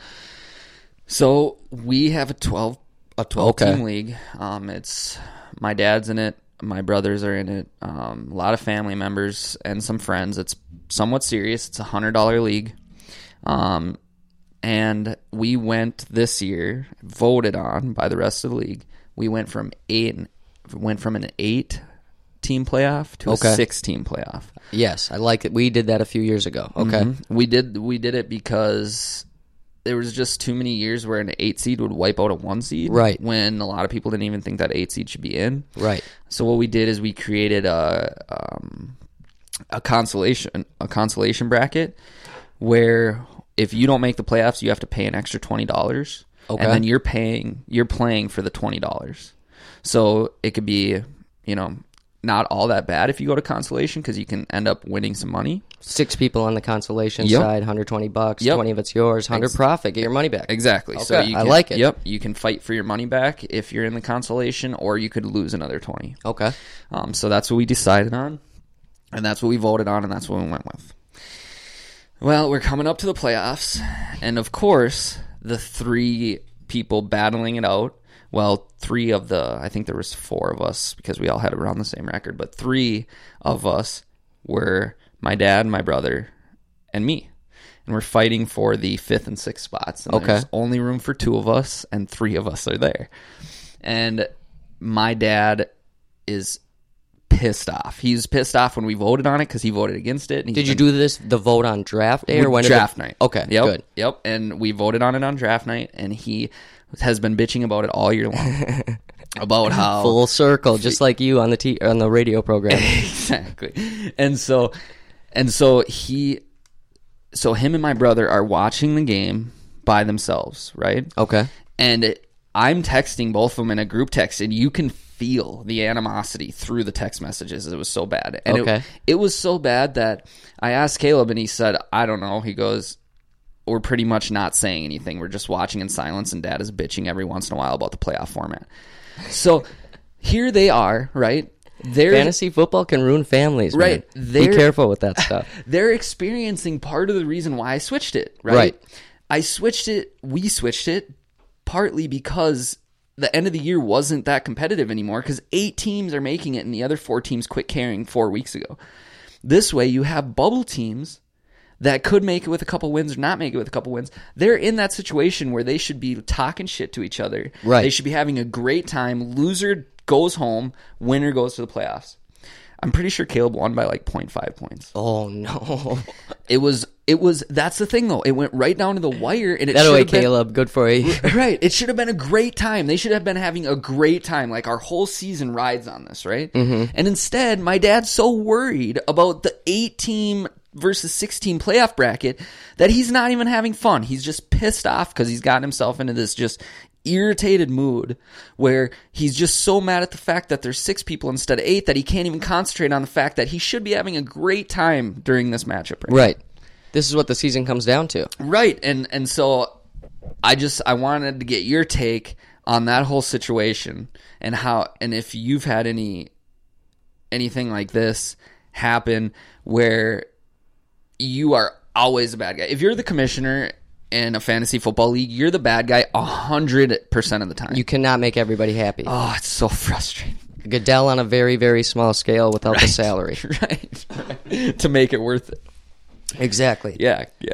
Speaker 2: So we have a twelve a twelve
Speaker 3: Okay.
Speaker 2: team league. Um, it's my dad's in it, my brothers are in it, um, a lot of family members and some friends. It's somewhat serious. It's a hundred dollar league. Um, and we went this year, voted on by the rest of the league. We went from eight, went from an eight team playoff to
Speaker 3: Okay.
Speaker 2: a six team playoff.
Speaker 3: Yes, I like it. We did that a few years ago. Okay.
Speaker 2: Mhm. We did we did it because there was just too many years where an eight seed would wipe out a one seed.
Speaker 3: Right.
Speaker 2: When a lot of people didn't even think that eight seed should be in.
Speaker 3: Right.
Speaker 2: So what we did is we created a um, a consolation a consolation bracket where if you don't make the playoffs, you have to pay an extra twenty dollars.
Speaker 3: Okay.
Speaker 2: And then you're paying you're playing for the twenty dollars. So it could be, you know, not all that bad if you go to consolation because you can end up winning some money.
Speaker 3: Six people on the consolation
Speaker 2: Yep.
Speaker 3: side, 120 bucks,
Speaker 2: Yep.
Speaker 3: 20 of it's yours, 100
Speaker 2: Ex-
Speaker 3: profit, get your money back.
Speaker 2: Exactly. So
Speaker 3: Okay,
Speaker 2: you
Speaker 3: I
Speaker 2: can,
Speaker 3: like it.
Speaker 2: Yep. You can fight for your money back if you're in the consolation, or you could lose another twenty.
Speaker 3: Okay.
Speaker 2: Um, so that's what we decided on, and that's what we voted on, and that's what we went with. Well, we're coming up to the playoffs, and of course, the three people battling it out. Well, three of the I think there was four of us because we all had around the same record, but three of us were my dad, my brother, and me. And we're fighting for the fifth and sixth spots. And
Speaker 3: Okay.
Speaker 2: There's only room for two of us, and three of us are there. And my dad is pissed off. He's pissed off when we voted on it because he voted against it.
Speaker 3: Did you do this the vote on draft day or when
Speaker 2: draft night?
Speaker 3: Okay,
Speaker 2: Yep.
Speaker 3: good.
Speaker 2: Yep. And we voted on it on draft night, and he has been bitching about it all year long. about how
Speaker 3: Full circle, just like you on the t- on the radio program.
Speaker 2: exactly. And so, and so he, so him and my brother are watching the game by themselves, right?
Speaker 3: Okay.
Speaker 2: And I'm texting both of them in a group text, and you can feel the animosity through the text messages. It was so bad. And
Speaker 3: Okay.
Speaker 2: it, it was so bad that I asked Caleb, and he said, I don't know. He goes, We're pretty much not saying anything. We're just watching in silence, and dad is bitching every once in a while about the playoff format. So here they are, right? They're
Speaker 3: Fantasy football can ruin families, man.
Speaker 2: Right.
Speaker 3: Be careful with that stuff.
Speaker 2: they're experiencing part of the reason why I switched it, right?
Speaker 3: Right.
Speaker 2: I switched it, we switched it partly because the end of the year wasn't that competitive anymore because eight teams are making it and the other four teams quit caring four weeks ago. This way, you have bubble teams that could make it with a couple wins or not make it with a couple wins. They're in that situation where they should be talking shit to each other.
Speaker 3: Right.
Speaker 2: They should be having a great time. Loser goes home, winner goes to the playoffs. I'm pretty sure Caleb won by like 0.5 points.
Speaker 3: Oh no.
Speaker 2: It was it was that's the thing though. It went right down to the wire and it
Speaker 3: that
Speaker 2: should
Speaker 3: way,
Speaker 2: been-
Speaker 3: Caleb. Good for you.
Speaker 2: Right. It should have been a great time. They should have been having a great time. Like our whole season rides on this, right? Mm-hmm. And instead, my dad's so worried about the eight team versus 16 playoff bracket that he's not even having fun. He's just pissed off because he's gotten himself into this just irritated mood where he's just so mad at the fact that there's six people instead of eight that he can't even concentrate on the fact that he should be having a great time during this matchup. Right.
Speaker 3: right. This is what the season comes down to.
Speaker 2: Right. And and so I just I wanted to get your take on that whole situation and how and if you've had any anything like this happen where you are always a bad guy. If you're the commissioner in a fantasy football league, you're the bad guy a hundred percent of the time.
Speaker 3: You cannot make everybody happy.
Speaker 2: oh, it's so frustrating.
Speaker 3: Goodell on a very, very small scale without the salary.
Speaker 2: right. right. to make it worth it.
Speaker 3: Exactly.
Speaker 2: Yeah, yeah.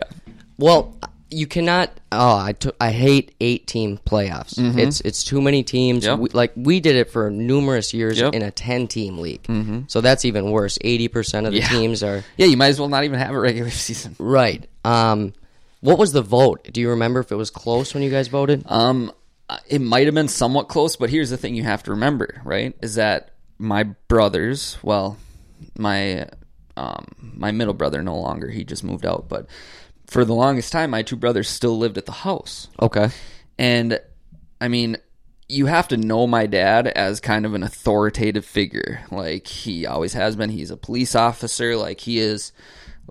Speaker 3: Well, you cannot. Oh, I t- I hate eight team playoffs. It's it's too many teams.
Speaker 2: Mm-hmm. Yep.
Speaker 3: We, like we did it for numerous years
Speaker 2: Yep.
Speaker 3: in a ten team league. Mm-hmm. So that's even worse. Eighty percent of the
Speaker 2: Yeah.
Speaker 3: teams are
Speaker 2: Yeah, you might as well not even have a regular season.
Speaker 3: right. Um, what was the vote? Do you remember if it was close when you guys voted?
Speaker 2: Um, it might have been somewhat close, but here's the thing you have to remember, right? Is that my brothers, well, my um, my middle brother no longer, he just moved out, but for the longest time, my two brothers still lived at the house.
Speaker 3: okay.
Speaker 2: And I mean, you have to know my dad as kind of an authoritative figure. Like he always has been. He's a police officer. Like he is.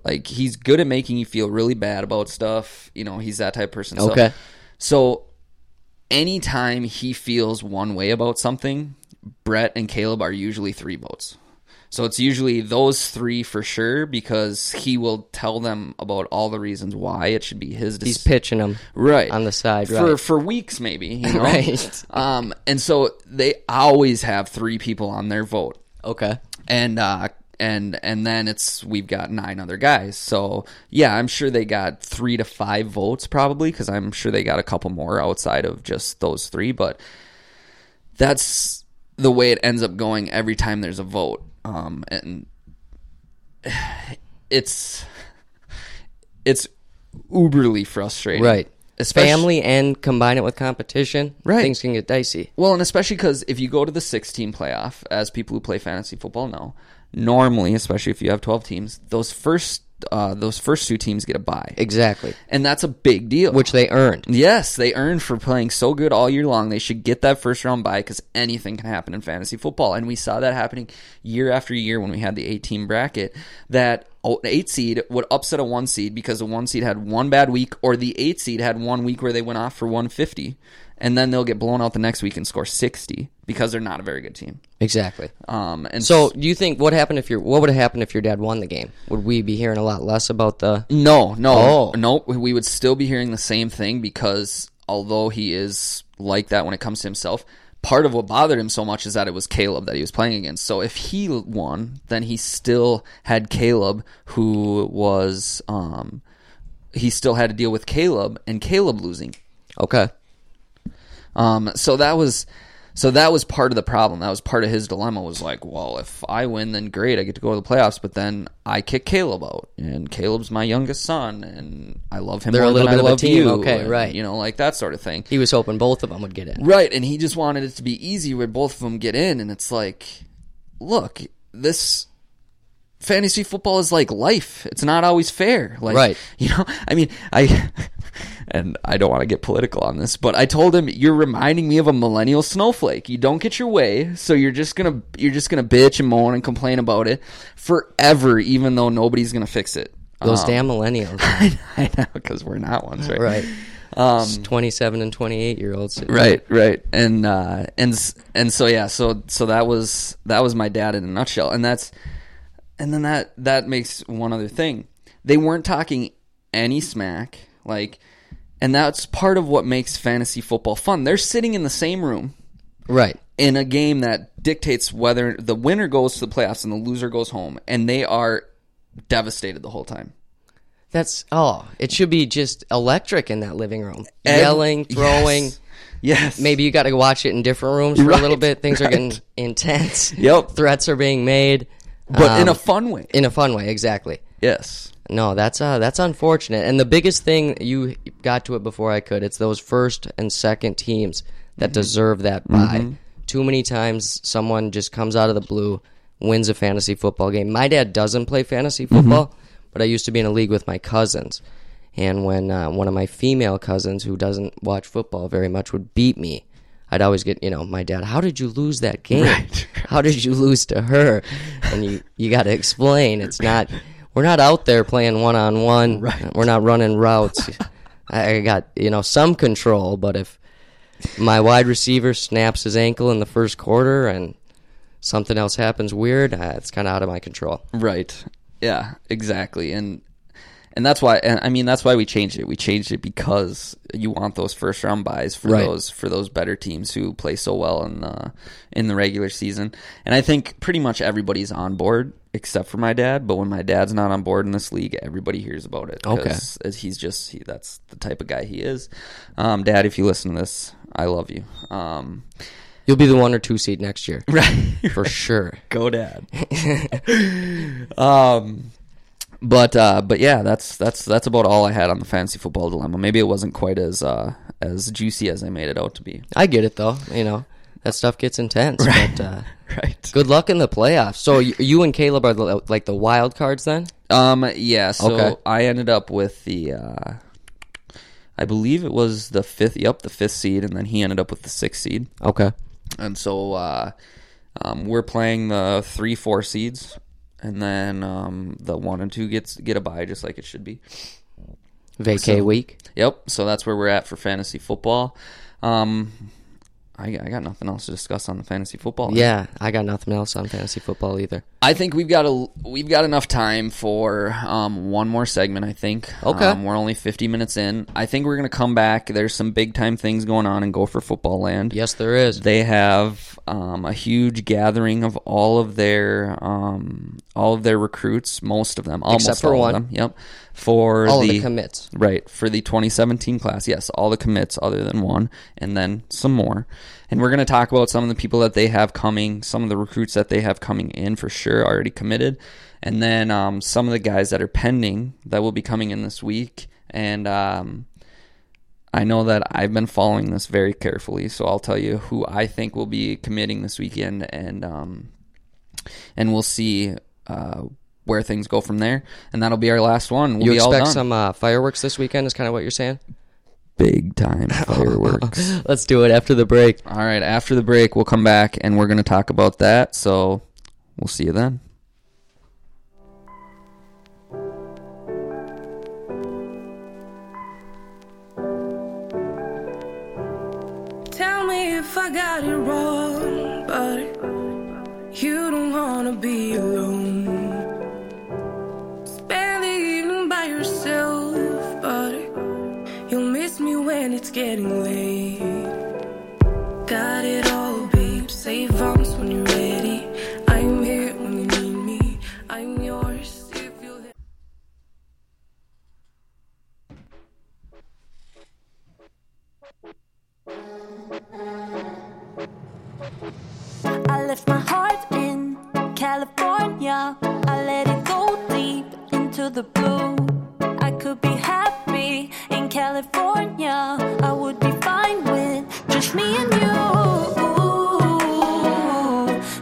Speaker 2: Like he's good at making you feel really bad about stuff. You know, he's that type of person.
Speaker 3: Okay.
Speaker 2: So, anytime he feels one way about something, Brett and Caleb are usually three votes. So it's usually those three for sure because he will tell them about all the reasons why it should be his.
Speaker 3: He's pitching them
Speaker 2: right
Speaker 3: on the side,
Speaker 2: for
Speaker 3: right?
Speaker 2: for weeks maybe you know
Speaker 3: Right.
Speaker 2: um and so they always have three people on their vote
Speaker 3: Okay.
Speaker 2: and uh and and then it's we've got nine other guys so yeah i'm sure they got three to five votes probably because i'm sure they got a couple more outside of just those three but that's the way it ends up going every time there's a vote um, and it's it's uberly frustrating,
Speaker 3: Right.
Speaker 2: Especially,
Speaker 3: Family and combine it with competition.
Speaker 2: Right.
Speaker 3: Things can get dicey.
Speaker 2: Well, and especially because if you go to the 16 playoff, as people who play fantasy football know, normally, especially if you have 12 teams, those first uh, those first two teams get a bye,
Speaker 3: Exactly.
Speaker 2: and that's a big deal.
Speaker 3: Which they earned.
Speaker 2: Yes, they earned for playing so good all year long. They should get that first round bye because anything can happen in fantasy football, and we saw that happening year after year when we had the eight team bracket. That eight seed would upset a one seed because the one seed had one bad week, or the eight seed had one week where they went off for one fifty, and then they'll get blown out the next week and score sixty because they're not a very good team.
Speaker 3: Exactly.
Speaker 2: Um, and
Speaker 3: So, do you think what happened if your what would have happened if your dad won the game? Would we be hearing a lot less about the?
Speaker 2: No, no,
Speaker 3: Oh.
Speaker 2: no. We would still be hearing the same thing because although he is like that when it comes to himself, part of what bothered him so much is that it was Caleb that he was playing against. So if he won, then he still had Caleb, who was, um, he still had to deal with Caleb and Caleb losing.
Speaker 3: Okay.
Speaker 2: Um, so that was so that was part of the problem. That was part of his dilemma. Was like, well, if I win, then great, I get to go to the playoffs. But then I kick Caleb out, and Caleb's my youngest son, and I love him
Speaker 3: They're a little
Speaker 2: than
Speaker 3: bit
Speaker 2: I
Speaker 3: of a team.
Speaker 2: you.
Speaker 3: Okay,
Speaker 2: and,
Speaker 3: right.
Speaker 2: You know, like that sort of thing.
Speaker 3: He was hoping both of them would get in.
Speaker 2: Right, and he just wanted it to be easy where both of them get in, and it's like, look, this fantasy football is like life. It's not always fair. Like,
Speaker 3: Right.
Speaker 2: You know, I mean, I and I don't want to get political on this, but I told him you're reminding me of a millennial snowflake. You don't get your way, so you're just gonna you're just gonna bitch and moan and complain about it forever, even though nobody's gonna fix it.
Speaker 3: Those
Speaker 2: Um,
Speaker 3: damn millennials.
Speaker 2: I know because we're not ones, right?
Speaker 3: right.
Speaker 2: Um,
Speaker 3: 27 and 28 year olds.
Speaker 2: right right and uh and and so yeah so so that was that was my dad in a nutshell and that's and then that that makes one other thing they weren't talking any smack like and that's part of what makes fantasy football fun they're sitting in the same room
Speaker 3: Right.
Speaker 2: in a game that dictates whether the winner goes to the playoffs and the loser goes home and they are devastated the whole time
Speaker 3: That's oh, it should be just electric in that living room.
Speaker 2: Ev-
Speaker 3: Yelling, throwing.
Speaker 2: yes, yes.
Speaker 3: Maybe you got to watch it in different rooms for a little bit. Things are getting intense.
Speaker 2: Yep.
Speaker 3: Threats are being made.
Speaker 2: but in
Speaker 3: Um,
Speaker 2: a fun way
Speaker 3: in a fun way, exactly.
Speaker 2: yes
Speaker 3: No, that's uh that's unfortunate. And the biggest thing you got to it before I could. It's those first and second teams that deserve that bye. Too many times someone just comes out of the blue, wins a fantasy football game. My dad doesn't play fantasy football, but I used to be in a league with my cousins. And when uh, one of my female cousins who doesn't watch football very much would beat me, I'd always get, you know, my dad, how did you lose that game? How did you lose to her? And you, you got to explain. It's not, we're not out there playing one on one. We're not running routes. I got, you know, some control, but if my wide receiver snaps his ankle in the first quarter and something else happens weird, uh, it's kind of out of my control.
Speaker 2: Right. Yeah, exactly. And and that's why and I mean that's why we changed it. We changed it because you want those first round byes for
Speaker 3: Right.
Speaker 2: those for those better teams who play so well in the in the regular season. And I think pretty much everybody's on board except for my dad, but when my dad's not on board in this league, everybody hears about it
Speaker 3: Okay.
Speaker 2: he's just he, that's the type of guy he is. Um, dad, if you listen to this, I love you. Um,
Speaker 3: You'll be the one or two seed next year.
Speaker 2: right.
Speaker 3: For sure.
Speaker 2: Go dad. um but uh but yeah, that's that's that's about all I had on the fantasy football dilemma. Maybe it wasn't quite as uh as juicy as I made it out to be.
Speaker 3: I get it though. You know, that stuff gets intense. But uh,
Speaker 2: Right.
Speaker 3: good luck in the playoffs. So you, you and Caleb are the, like the wild cards then?
Speaker 2: Um yeah, so
Speaker 3: Okay.
Speaker 2: I ended up with the uh I believe it was the fifth yep, the fifth seed and then he ended up with the sixth seed.
Speaker 3: Okay.
Speaker 2: And so uh um we're playing the three, four seeds and then um the one and two gets get a bye just like it should be.
Speaker 3: Vacay week.
Speaker 2: Yep. So that's where we're at for fantasy football. Um, I, I got nothing else to discuss on the fantasy football.
Speaker 3: Yeah, I got nothing else on fantasy football either.
Speaker 2: I think we've got a we've got enough time for um, one more segment. I think.
Speaker 3: Okay.
Speaker 2: Um, we're only fifty minutes in. I think we're gonna come back. There's some big time things going on in Gopher Football Land.
Speaker 3: Yes, there is.
Speaker 2: They have um, a huge gathering of all of their um, all of their recruits, most of them, almost
Speaker 3: Except for
Speaker 2: all
Speaker 3: one.
Speaker 2: of them. Yep. For
Speaker 3: All
Speaker 2: the,
Speaker 3: the commits.
Speaker 2: Right. For the 2017 class, yes, all the commits other than one, and then some more. And we're going to talk about some of the people that they have coming, some of the recruits that they have coming in for sure, already committed, and then um, some of the guys that are pending that will be coming in this week. And um, I know that I've been following this very carefully, so I'll tell you who I think will be committing this weekend, and um, and we'll see uh, where things go from there. And that'll be our last one. We'll
Speaker 3: You
Speaker 2: be all
Speaker 3: expect
Speaker 2: done.
Speaker 3: some uh, fireworks this weekend? Is kind of what you're saying.
Speaker 2: big time fireworks.
Speaker 3: Let's do it after the break.
Speaker 2: All right, after the break, we'll come back and we're going to talk about that. So we'll see you then.
Speaker 4: Tell me if I got it wrong, but you don't wanna be alone. When it's getting late. Got it all, babe. Save arms when you're ready. I'm here when you need me. I'm yours if you.
Speaker 5: I left my heart in California. I let it go deep into the blue. Be happy in California. I would be fine with just me and you.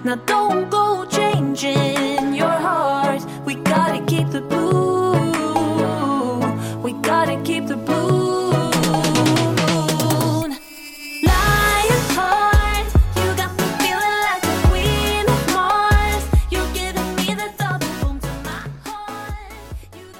Speaker 5: Now don't go changing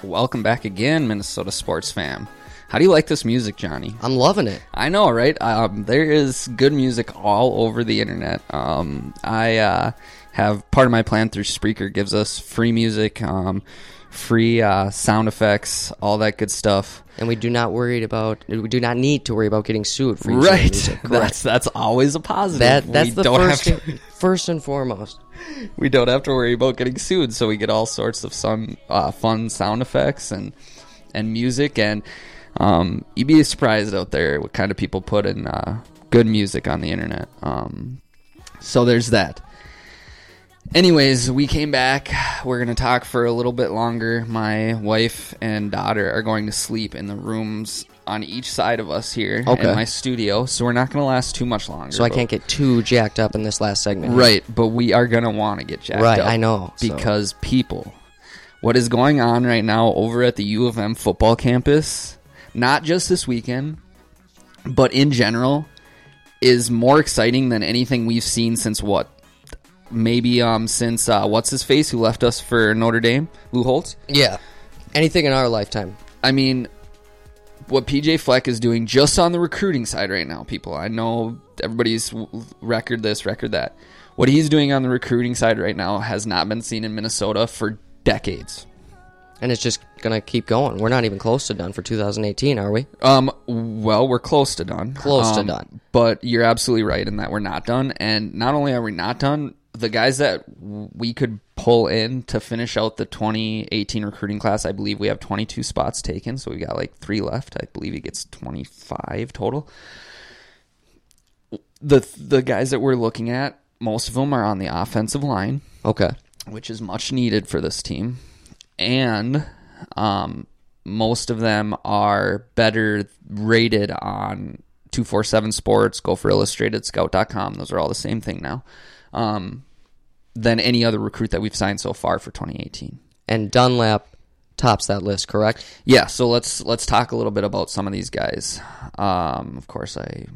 Speaker 2: Welcome back again, Minnesota sports fam. How do you like this music, Johnny?
Speaker 3: I'm loving it.
Speaker 2: I know, right? Um, there is good music all over the internet. Um, I uh, have part of my plan through Spreaker gives us free music, um, free uh, sound effects, all that good stuff.
Speaker 3: And we do not worry about. We do not need to worry about getting sued for
Speaker 2: Right. That's that's always a positive.
Speaker 3: That that's
Speaker 2: we
Speaker 3: the
Speaker 2: don't
Speaker 3: first
Speaker 2: have to,
Speaker 3: first and foremost.
Speaker 2: we don't have to worry about getting sued, so we get all sorts of some uh, fun sound effects and and music, and um, you'd be surprised out there what kind of people put in uh, good music on the internet. Um, so there's that. Anyways, we came back. We're going to talk for a little bit longer. My wife and daughter are going to sleep in the rooms on each side of us here
Speaker 3: Okay.
Speaker 2: in my studio, so we're not going to last too much longer.
Speaker 3: So I
Speaker 2: but-
Speaker 3: can't get too jacked up in this last segment.
Speaker 2: Right, but we are going to want to get jacked up.
Speaker 3: Right,
Speaker 2: up.
Speaker 3: I know, so-
Speaker 2: Because people, what is going on right now over at the U of M football campus, not just this weekend, but in general, is more exciting than anything we've seen since what? Maybe um since uh, what's his face who left us for Notre Dame, Lou Holtz.
Speaker 3: Yeah. Anything in our lifetime.
Speaker 2: I mean, what PJ Fleck is doing just on the recruiting side right now, people. I know everybody's record this, record that. What he's doing on the recruiting side right now has not been seen in Minnesota for decades.
Speaker 3: And it's just gonna keep going. We're not even close to done for 2018, are we?
Speaker 2: Um, well, we're close to done.
Speaker 3: Close to
Speaker 2: Um,
Speaker 3: done.
Speaker 2: But you're absolutely right in that we're not done. And not only are we not done, the guys that we could pull in to finish out the 2018 recruiting class, I believe we have 22 spots taken. So we've got like three left. I believe he gets 25 total. The the guys that we're looking at, most of them are on the offensive line
Speaker 3: Okay.
Speaker 2: which is much needed for this team. And um, most of them are better rated on 247 Sports, Gopher Illustrated, Scout.com. Those are all the same thing now. Um, than any other recruit that we've signed so far for 2018.
Speaker 3: And Dunlap tops that list, correct?
Speaker 2: Yeah, so let's let's talk a little bit about some of these guys. Um, of course, I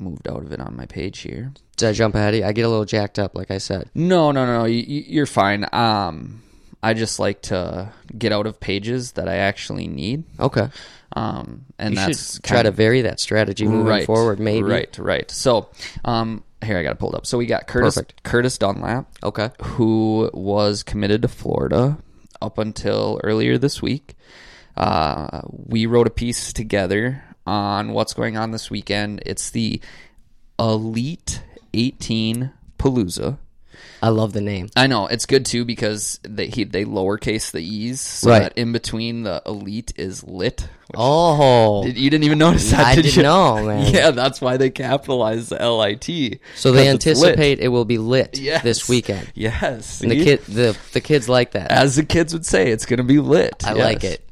Speaker 2: moved out of it on my page here.
Speaker 3: Did I jump ahead? I get a little jacked up, like I said.
Speaker 2: No, no, no, you, you- you're fine. Um, I just like to get out of pages that I actually need.
Speaker 3: Okay.
Speaker 2: Um, and
Speaker 3: you
Speaker 2: that's
Speaker 3: should try to vary that strategy moving
Speaker 2: right,
Speaker 3: forward, maybe.
Speaker 2: Right, right. So, um, here I got it pulled up. So we got Curtis
Speaker 3: Perfect.
Speaker 2: Curtis Dunlap,
Speaker 3: Okay.
Speaker 2: who was committed to Florida up until earlier this week. Uh, we wrote a piece together on what's going on this weekend. It's the Elite 18 Palooza.
Speaker 3: I love the name.
Speaker 2: I know it's good too because they he, they lowercase the e's, so
Speaker 3: Right.
Speaker 2: that in between the elite is lit.
Speaker 3: Oh,
Speaker 2: Did- you didn't even notice that?
Speaker 3: I
Speaker 2: did
Speaker 3: didn't
Speaker 2: you?
Speaker 3: know, man.
Speaker 2: Yeah, that's why they capitalize the L I T.
Speaker 3: so they anticipate it will be lit
Speaker 2: Yes.
Speaker 3: this weekend.
Speaker 2: Yes,
Speaker 3: And the kid, the the kids like that.
Speaker 2: as the kids would say, it's going to be lit.
Speaker 3: I
Speaker 2: Yes.
Speaker 3: like it.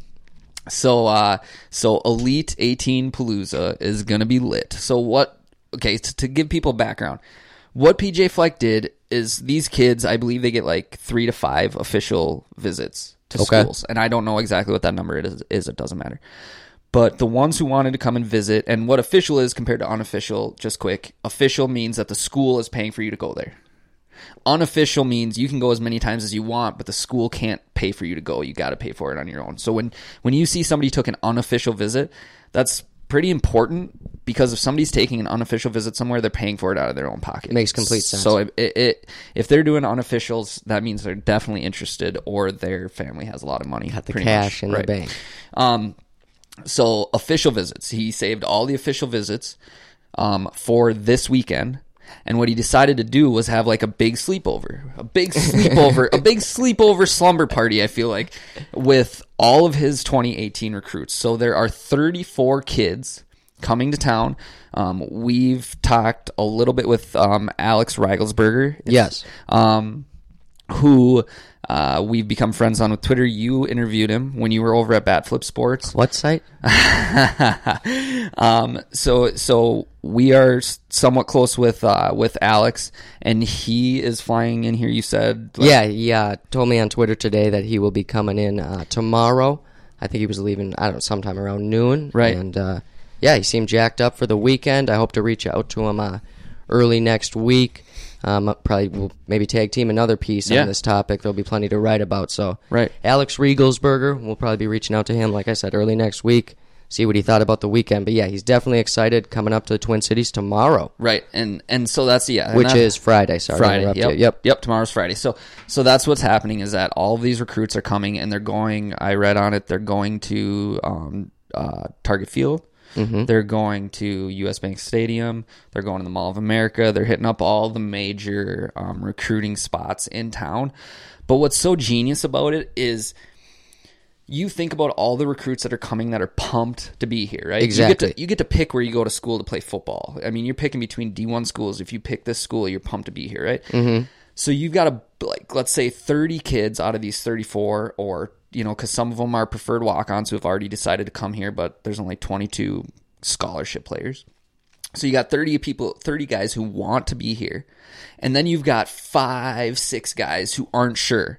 Speaker 2: So, uh, so Elite 18 Palooza is going to be lit. So what? Okay, to, to give people background, what PJ Fleck did is these kids, I believe they get like three to five official visits to
Speaker 3: Okay.
Speaker 2: schools, and I don't know exactly what that number is. Is it doesn't matter. But the ones who wanted to come and visit, and what official is compared to unofficial, just quick. Official means that the school is paying for you to go there. Unofficial means you can go as many times as you want, but the school can't pay for you to go. You got to pay for it on your own. So when when you see somebody took an unofficial visit, that's pretty important because if somebody's taking an unofficial visit somewhere, they're paying for it out of their own pocket.
Speaker 3: Makes complete sense.
Speaker 2: So it, it, it if they're doing unofficials, that means they're definitely interested, or their family has a lot of money.
Speaker 3: Got the cash
Speaker 2: much.
Speaker 3: in the bank.
Speaker 2: Um, so official visits. He saved all the official visits um, for this weekend. And what he decided to do was have like a big sleepover, a big sleepover, a big sleepover slumber party. I feel like with all of his 2018 recruits. So there are 34 kids coming to town. Um, we've talked a little bit with um, Alex Rigelsberger.
Speaker 3: Yes.
Speaker 2: Um, who uh, we've become friends on with Twitter. You interviewed him when you were over at Batflip Sports.
Speaker 3: What site?
Speaker 2: um, so so we are somewhat close with uh, with Alex, and he is flying in here. You said, like-
Speaker 3: Yeah, he uh, told me on Twitter today that he will be coming in uh, tomorrow. I think he was leaving, I don't know, sometime around noon.
Speaker 2: Right.
Speaker 3: And uh, yeah, he seemed jacked up for the weekend. I hope to reach out to him uh, early next week. Um, probably will maybe tag team another piece
Speaker 2: Yeah.
Speaker 3: on this topic. There'll be plenty to write about. So,
Speaker 2: Right.
Speaker 3: Alex Riegelsberger, we'll probably be reaching out to him, like I said, early next week. See what he thought about the weekend. But yeah, he's definitely excited coming up to the Twin Cities tomorrow,
Speaker 2: right, and and so that's yeah,
Speaker 3: which is Friday. Sorry,
Speaker 2: Friday. Yep.
Speaker 3: you. Yep.
Speaker 2: Yep. Tomorrow's Friday. So so that's what's happening is that all of these recruits are coming and they're going. I read on it. They're going to um, uh, Target Field.
Speaker 3: Mm-hmm.
Speaker 2: They're going to U.S. Bank Stadium. They're going to the Mall of America. They're hitting up all the major um, recruiting spots in town. But what's so genius about it is you think about all the recruits that are coming that are pumped to be here, right? You
Speaker 3: Exactly.
Speaker 2: get, to, you get to pick where you go to school to play football. I mean, you're picking between D1 schools. If you pick this school, you're pumped to be here, right? Mm-hmm. So you've got a like, let's say 30 kids out of these 34, or you know, because some of them are preferred walk-ons who have already decided to come here, but there's only 22 scholarship players. So you got 30 people, 30 guys who want to be here. And then you've got five, six guys who aren't sure.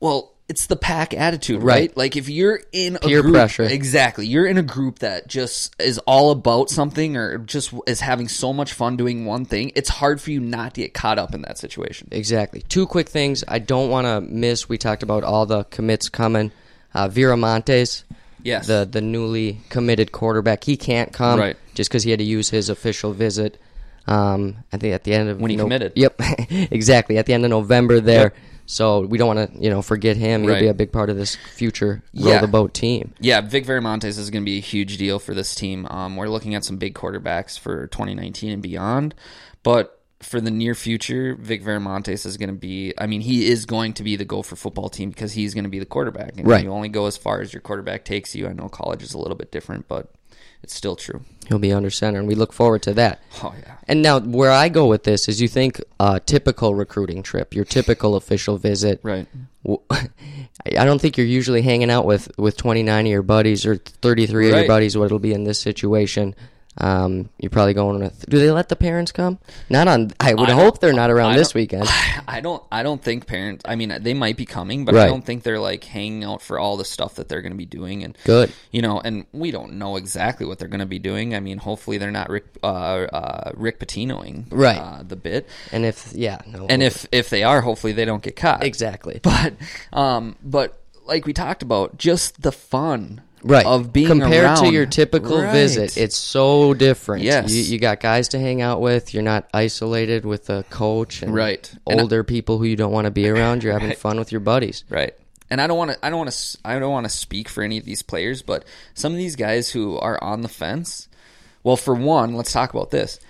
Speaker 2: Well, it's the pack attitude, right?
Speaker 3: Right.
Speaker 2: Like if you're in a
Speaker 3: Peer
Speaker 2: group,
Speaker 3: pressure.
Speaker 2: exactly. You're in a group that just is all about something or just is having so much fun doing one thing. It's hard for you not to get caught up in that situation.
Speaker 3: Exactly. Two quick things I don't want to miss. We talked about all the commits coming. Uh, Viramontes,
Speaker 2: Yes.
Speaker 3: the the newly committed quarterback, he can't come
Speaker 2: Right.
Speaker 3: just because he had to use his official visit. Um, I think at the end of
Speaker 2: When he
Speaker 3: no-
Speaker 2: committed.
Speaker 3: Yep, exactly. At the end of November there. So we don't want to, you know, forget him. He'll
Speaker 2: Right.
Speaker 3: be a big part of this future
Speaker 2: Yeah.
Speaker 3: the boat team.
Speaker 2: Yeah, Vic Viramontes is going to be a huge deal for this team. Um, we're looking at some big quarterbacks for 2019 and beyond, but for the near future, Vic Viramontes is going to be. I mean, he is going to be the Gopher football team because he's going to be the quarterback, and
Speaker 3: Right.
Speaker 2: you only go as far as your quarterback takes you. I know college is a little bit different, but it's still true.
Speaker 3: He'll be under center, and we look forward to that.
Speaker 2: Oh yeah.
Speaker 3: And now, where I go with this is, you think a typical recruiting trip, your typical official visit,
Speaker 2: Right.
Speaker 3: I don't think you're usually hanging out with with 29 of your buddies or 33 of your buddies. What it'll be in this situation. Um, you're probably going with. Do they let the parents come? Not on. I would
Speaker 2: I
Speaker 3: hope they're not around this weekend.
Speaker 2: I don't. I don't think parents. I mean, they might be coming, but I don't think they're like hanging out for all the stuff that they're going to be doing. And
Speaker 3: Good.
Speaker 2: you know, and we don't know exactly what they're going to be doing. I mean, hopefully they're not Rick uh, uh, Rick Pitinoing
Speaker 3: Right.
Speaker 2: uh, the bit.
Speaker 3: And if yeah, no,
Speaker 2: And if if they are, hopefully they don't get caught.
Speaker 3: exactly,
Speaker 2: But um, but like we talked about, just the fun
Speaker 3: right
Speaker 2: of being
Speaker 3: compared
Speaker 2: around.
Speaker 3: to your typical
Speaker 2: Right.
Speaker 3: visit, it's so different.
Speaker 2: Yes.
Speaker 3: you, you got guys to hang out with. You're not isolated with a coach and
Speaker 2: Right. And I-
Speaker 3: older people who you don't want to be around. You're having
Speaker 2: Right.
Speaker 3: fun with your buddies.
Speaker 2: Right. And I don't want to. I don't want to. I don't want to speak for any of these players, but some of these guys who are on the fence. Well, for one, let's talk about this.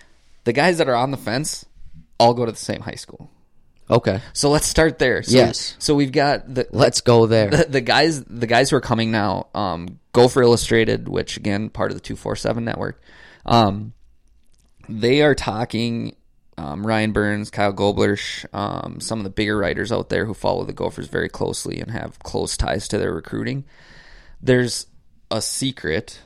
Speaker 2: The guys that are on the fence all go to the same high school.
Speaker 3: Okay.
Speaker 2: So let's start there. So,
Speaker 3: Yes.
Speaker 2: So we've got the
Speaker 3: Let's go there.
Speaker 2: the, the guys the guys who are coming now. Um, Gopher Illustrated, which again part of the two four seven network. Um, they are talking. Um, Ryan Burns, Kyle Goblersch, um, some of the bigger writers out there who follow the Gophers very closely and have close ties to their recruiting. There's a secret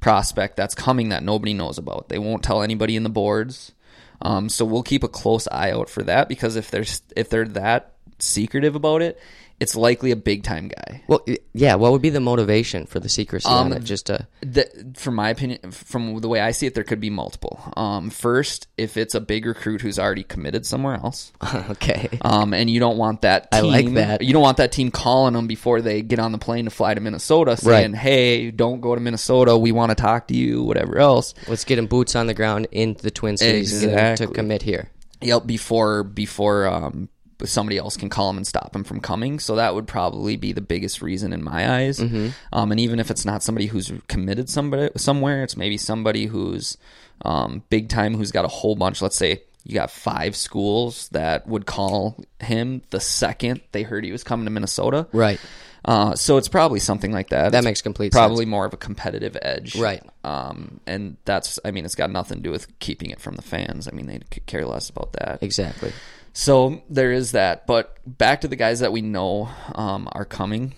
Speaker 2: prospect that's coming that nobody knows about. They won't tell anybody in the boards. Um, so we'll keep a close eye out for that because if they're if they're that secretive about it, it's likely a big time guy.
Speaker 3: Well, yeah. What would be the motivation for the secrecy on
Speaker 2: Um,
Speaker 3: it? Just to
Speaker 2: The, from my opinion, from the way I see it, there could be multiple. Um, first, if it's a big recruit who's already committed somewhere else,
Speaker 3: okay.
Speaker 2: um, and you don't want that.
Speaker 3: I
Speaker 2: Team,
Speaker 3: like that.
Speaker 2: You don't want that team calling them before they get on the plane to fly to Minnesota, saying,
Speaker 3: Right.
Speaker 2: "Hey, don't go to Minnesota. We want to talk to you." Whatever else.
Speaker 3: Let's get him boots on the ground in the Twin Cities him to commit here.
Speaker 2: Yep, before before um, somebody else can call him and stop him from coming. So that would probably be the biggest reason in my eyes.
Speaker 3: Mm-hmm.
Speaker 2: Um, and even if it's not somebody who's committed somebody somewhere, it's maybe somebody who's um, big time, who's got a whole bunch. Let's say you got five schools that would call him the second they heard he was coming to Minnesota.
Speaker 3: Right.
Speaker 2: Uh, so it's probably something like that.
Speaker 3: That
Speaker 2: It's
Speaker 3: makes complete
Speaker 2: probably
Speaker 3: sense.
Speaker 2: more of a competitive edge,
Speaker 3: Right.
Speaker 2: Um, and that's, I mean, it's got nothing to do with keeping it from the fans. I mean, they could care less about that.
Speaker 3: Exactly.
Speaker 2: So there is that. But back to the guys that we know um, are coming.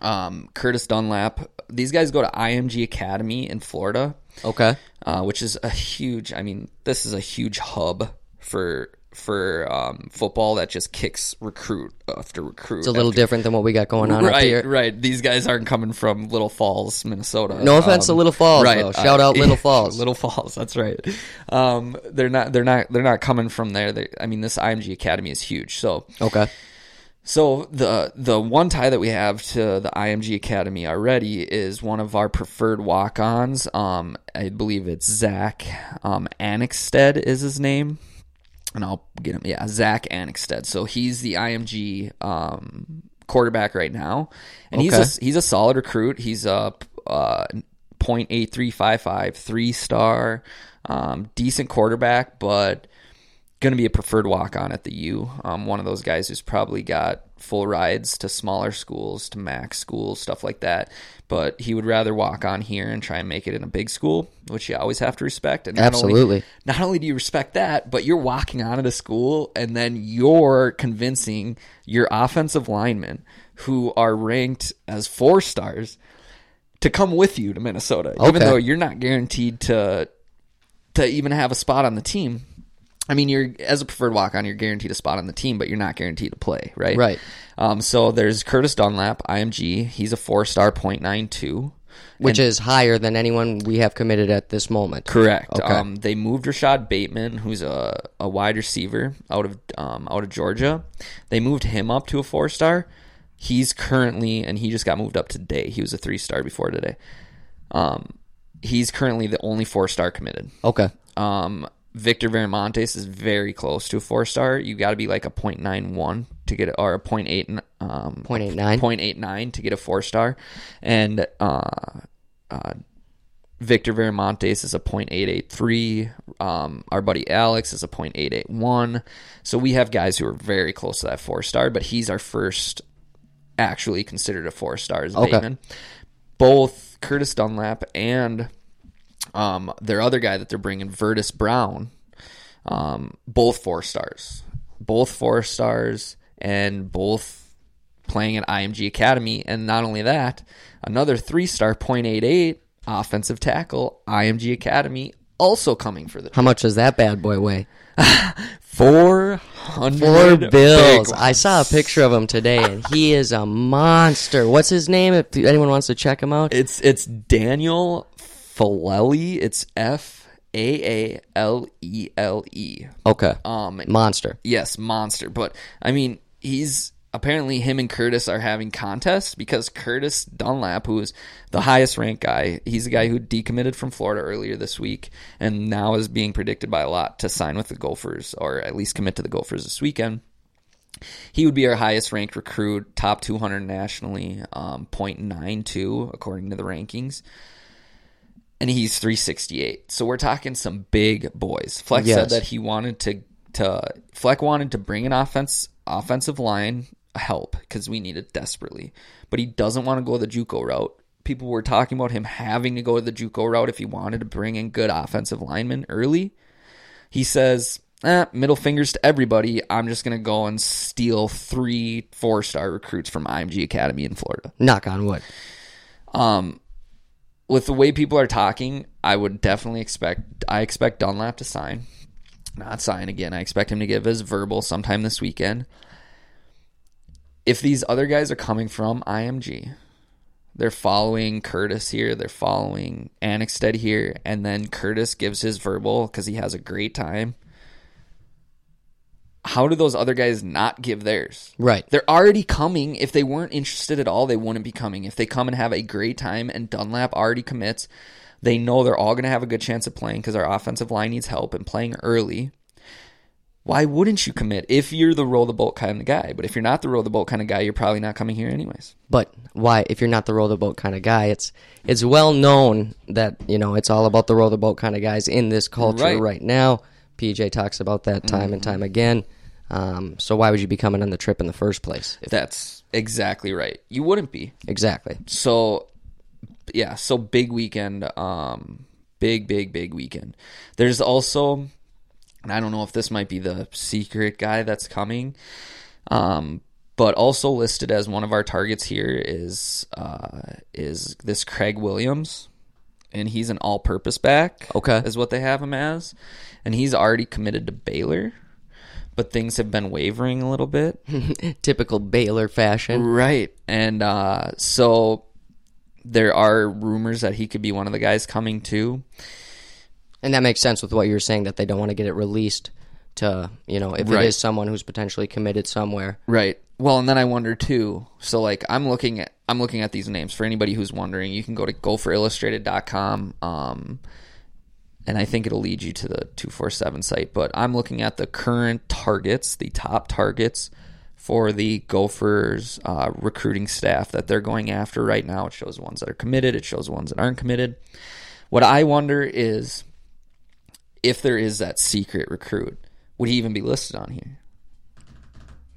Speaker 2: Um, Curtis Dunlap. These guys go to IMG Academy in Florida,
Speaker 3: Okay.
Speaker 2: uh, which is a huge. I mean, this is a huge hub for for um, football that just kicks recruit after recruit.
Speaker 3: It's a little different than what we got going on
Speaker 2: right,
Speaker 3: up here.
Speaker 2: Right, These guys aren't coming from Little Falls, Minnesota.
Speaker 3: No offense to Little Falls,
Speaker 2: right?
Speaker 3: though. Shout out Little Falls.
Speaker 2: Little Falls. That's right. Um, they're not. They're not. They're not coming from there. They, I mean, this IMG Academy is huge. So,
Speaker 3: Okay.
Speaker 2: so the the one tie that we have to the IMG Academy already is one of our preferred walk-ons. Um, I believe it's Zach um, is his name, and I'll get him. Yeah, Zach Annexstad. So he's the IMG um, quarterback right now, and
Speaker 3: Okay.
Speaker 2: he's a, he's a solid recruit. He's a uh, point eight three five five three star, um, decent quarterback, but going to be a preferred walk on at the U. Um, one of those guys who's probably got full rides to smaller schools, to max schools, stuff like that. But he would rather walk on here and try and make it in a big school, which you always have to respect. And not Only,
Speaker 3: Absolutely.
Speaker 2: not only do you respect that, but you're walking on at a school and then you're convincing your offensive linemen who are ranked as four stars to come with you to Minnesota, even though you're not guaranteed to to even have a spot on the team. I mean, you're as a preferred walk on, you're guaranteed a spot on the team, but you're not guaranteed to play, right?
Speaker 3: Right.
Speaker 2: Um, so there's Curtis Dunlap, IMG. He's a four star point nine two.
Speaker 3: Which is higher than anyone we have committed at this moment.
Speaker 2: Correct.
Speaker 3: Okay.
Speaker 2: Um, they moved Rashod Bateman, who's a, a wide receiver out of um, out of Georgia. They moved him up to a four star. He's currently, and he just got moved up today. He was a three star before today. Um, he's currently the only four star committed.
Speaker 3: Okay.
Speaker 2: Um, Victor Viramontes is very close to a four star. You got to be like a .91 to get, or a .8, um,
Speaker 3: .89?
Speaker 2: .89 to get a four star, and uh, uh, Victor Viramontes is a .883. Um, our buddy Alex is a .881. So we have guys who are very close to that four star, but he's our first actually considered a four star is
Speaker 3: Okay.
Speaker 2: Bateman. Both Curtis Dunlap and um, their other guy that they're bringing, Vertus Brown, um, both four stars, both four stars, and both playing at IMG Academy. And not only that, another three star point eight eight offensive tackle, IMG Academy, also coming for the
Speaker 3: How much does that bad boy weigh?
Speaker 2: four
Speaker 3: Four
Speaker 2: hundred
Speaker 3: bills. I saw a picture of him today, and he is a monster. What's his name? If anyone wants to check him out,
Speaker 2: It's it's Daniel Faalele. It's F A A L E L E.
Speaker 3: okay,
Speaker 2: Um,
Speaker 3: monster.
Speaker 2: yes, monster. But I mean, he's apparently him and Curtis are having contests because Curtis Dunlap, who is the highest ranked guy, he's the guy who decommitted from Florida earlier this week and now is being predicted by a lot to sign with the Gophers or at least commit to the Gophers this weekend. He would be our highest ranked recruit, top 200 nationally, um, 0.92 according to the rankings. And he's 368. So we're talking some big boys. Flex
Speaker 3: Yes.
Speaker 2: said that he wanted to to Fleck wanted to bring an offense offensive line help because we need it desperately, but he doesn't want to go the JUCO route. People were talking about him having to go the JUCO route if he wanted to bring in good offensive linemen early. He says, eh, middle fingers to everybody. I'm just going to go and steal three four star recruits from IMG Academy in Florida.
Speaker 3: Knock on wood.
Speaker 2: Um, with the way people are talking, I would definitely expect I expect Dunlap to sign. Not sign again. I expect him to give his verbal sometime this weekend. If these other guys are coming from IMG, they're following Curtis here, they're following Annexstad here, and then Curtis gives his verbal because he has a great time. How do those other guys not give theirs?
Speaker 3: Right.
Speaker 2: They're already coming. If they weren't interested at all, they wouldn't be coming. If they come and have a great time and Dunlap already commits, they know they're all going to have a good chance of playing because our offensive line needs help and playing early. Why wouldn't you commit if you're the roll the boat kind of guy? But if you're not the roll the boat kind of guy, you're probably not coming here anyways.
Speaker 3: But why? If you're not the row the boat kind of guy, it's it's well known that you know it's all about the row the boat kind of guys in this culture
Speaker 2: Right.
Speaker 3: right, now. PJ talks about that time and time again. Um, so why would you be coming on the trip in the first place? If-
Speaker 2: That's exactly right. You wouldn't be.
Speaker 3: exactly.
Speaker 2: So yeah, so big weekend, um big big big weekend. There's also and I don't know if this might be the secret guy that's coming. Um but also listed as one of our targets here is uh is this Craig Williams and he's an all-purpose back.
Speaker 3: Okay.
Speaker 2: Is what they have him as. And he's already committed to Baylor. But things have been wavering a little bit.
Speaker 3: Typical Baylor fashion.
Speaker 2: Right. And uh, so there are rumors that he could be one of the guys coming too.
Speaker 3: And that makes sense with what you're saying that they don't want to get it released to, you know, if
Speaker 2: Right.
Speaker 3: it is someone who's potentially committed somewhere.
Speaker 2: Right. Well, and then I wonder too. So like I'm looking at I'm looking at these names for anybody who's wondering. You can go to gopherillustrated.com um and I think it'll lead you to the 247 site, but I'm looking at the current targets, the top targets for the Gophers uh, recruiting staff that they're going after right now. It shows ones that are committed, it shows ones that aren't committed. What I wonder is if there is that secret recruit, would he even be listed on here?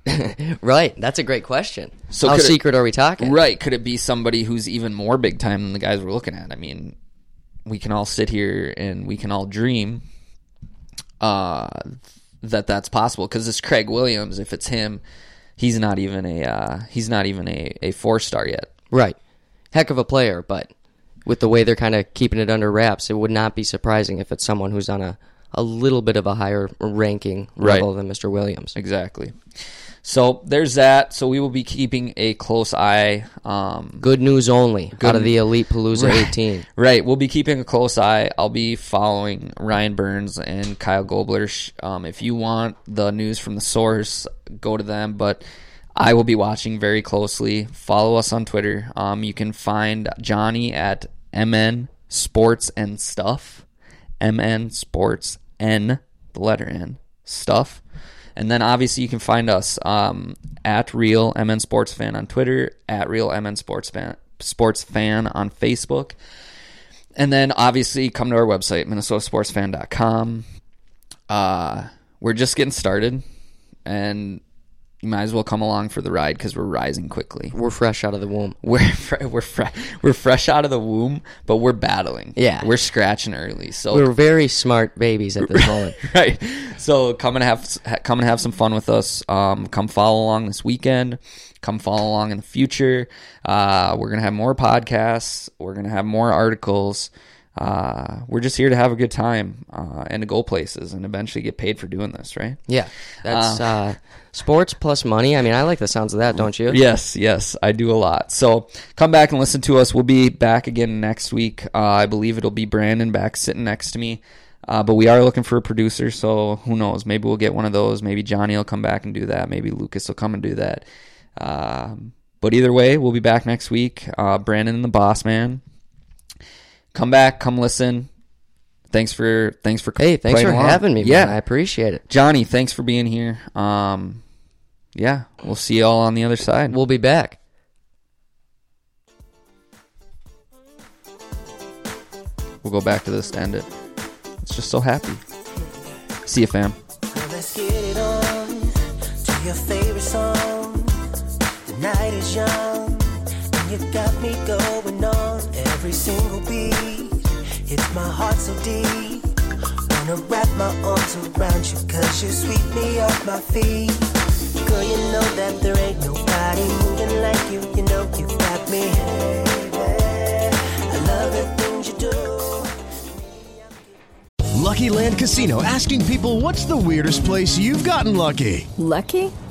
Speaker 3: Right. That's a great question.
Speaker 2: So
Speaker 3: How
Speaker 2: could it-
Speaker 3: secret are we talking?
Speaker 2: Right. Could it be somebody who's even more big time than the guys we're looking at? I mean, we can all sit here and we can all dream uh, that that's possible because this Craig Williams, if it's him, he's not even a uh, he's not even a, a four star yet.
Speaker 3: Right. Heck of a player, but with the way they're kind of keeping it under wraps, it would not be surprising if it's someone who's on a, a little bit of a higher ranking
Speaker 2: Right.
Speaker 3: level than Mr. Williams.
Speaker 2: Exactly. So there's that. So we will be keeping a close eye. Um,
Speaker 3: Good news only out of the Elite Palooza
Speaker 2: Right.
Speaker 3: 18.
Speaker 2: Right. We'll be keeping a close eye. I'll be following Ryan Burns and Kyle Gobler. Um, if you want the news from the source, go to them. But I will be watching very closely. Follow us on Twitter. Um, you can find Johnny at MN Sports and Stuff. MN Sports N, the letter N, Stuff. And then obviously you can find us um, at Real MN Sports Fan on Twitter, at Real MN Sports Fan, Sports Fan on Facebook. And then obviously come to our website, minnesotasportsfan.com. Uh, we're just getting started, and you might as well come along for the ride because we're rising quickly.
Speaker 3: We're fresh out of the womb.
Speaker 2: We're fre- we're fre- we're fresh out of the womb, but we're battling.
Speaker 3: Yeah.
Speaker 2: we're scratching early. So
Speaker 3: We're very smart babies at this moment.
Speaker 2: right. So come and have come and have some fun with us. Um, come follow along this weekend. Come follow along in the future. Uh, we're gonna have more podcasts. We're gonna have more articles. Uh, we're just here to have a good time uh, and to go places and eventually get paid for doing this, right?
Speaker 3: Yeah. That's uh, sports plus money. I mean, I like the sounds of that, don't you?
Speaker 2: Yes, yes, I do a lot. So come back and listen to us. We'll be back again next week. Uh, I believe it'll be Brandon back sitting next to me. Uh, but we are looking for a producer, so who knows? Maybe we'll get one of those. Maybe Johnny will come back and do that. Maybe Lucas will come and do that. Um, but either way, we'll be back next week. Uh, Brandon and the Boss Man. Come back, come listen. Thanks for thanks for
Speaker 3: Hey, thanks for
Speaker 2: along.
Speaker 3: having me, man.
Speaker 2: Yeah,
Speaker 3: I appreciate it.
Speaker 2: Johnny, thanks for being here. Um, yeah, we'll see you all on the other side.
Speaker 3: We'll be back.
Speaker 2: We'll go back to this to end it. It's just so happy. See you, fam.
Speaker 1: Now every single beat. It's my heart so deep. Wanna wrap my arms around you, cause you sweep me off my feet. Girl, you know that there ain't nobody moving like you. You know you got me. I love the things you do.
Speaker 6: Lucky Land Casino asking people what's the weirdest place you've gotten lucky?
Speaker 7: Lucky?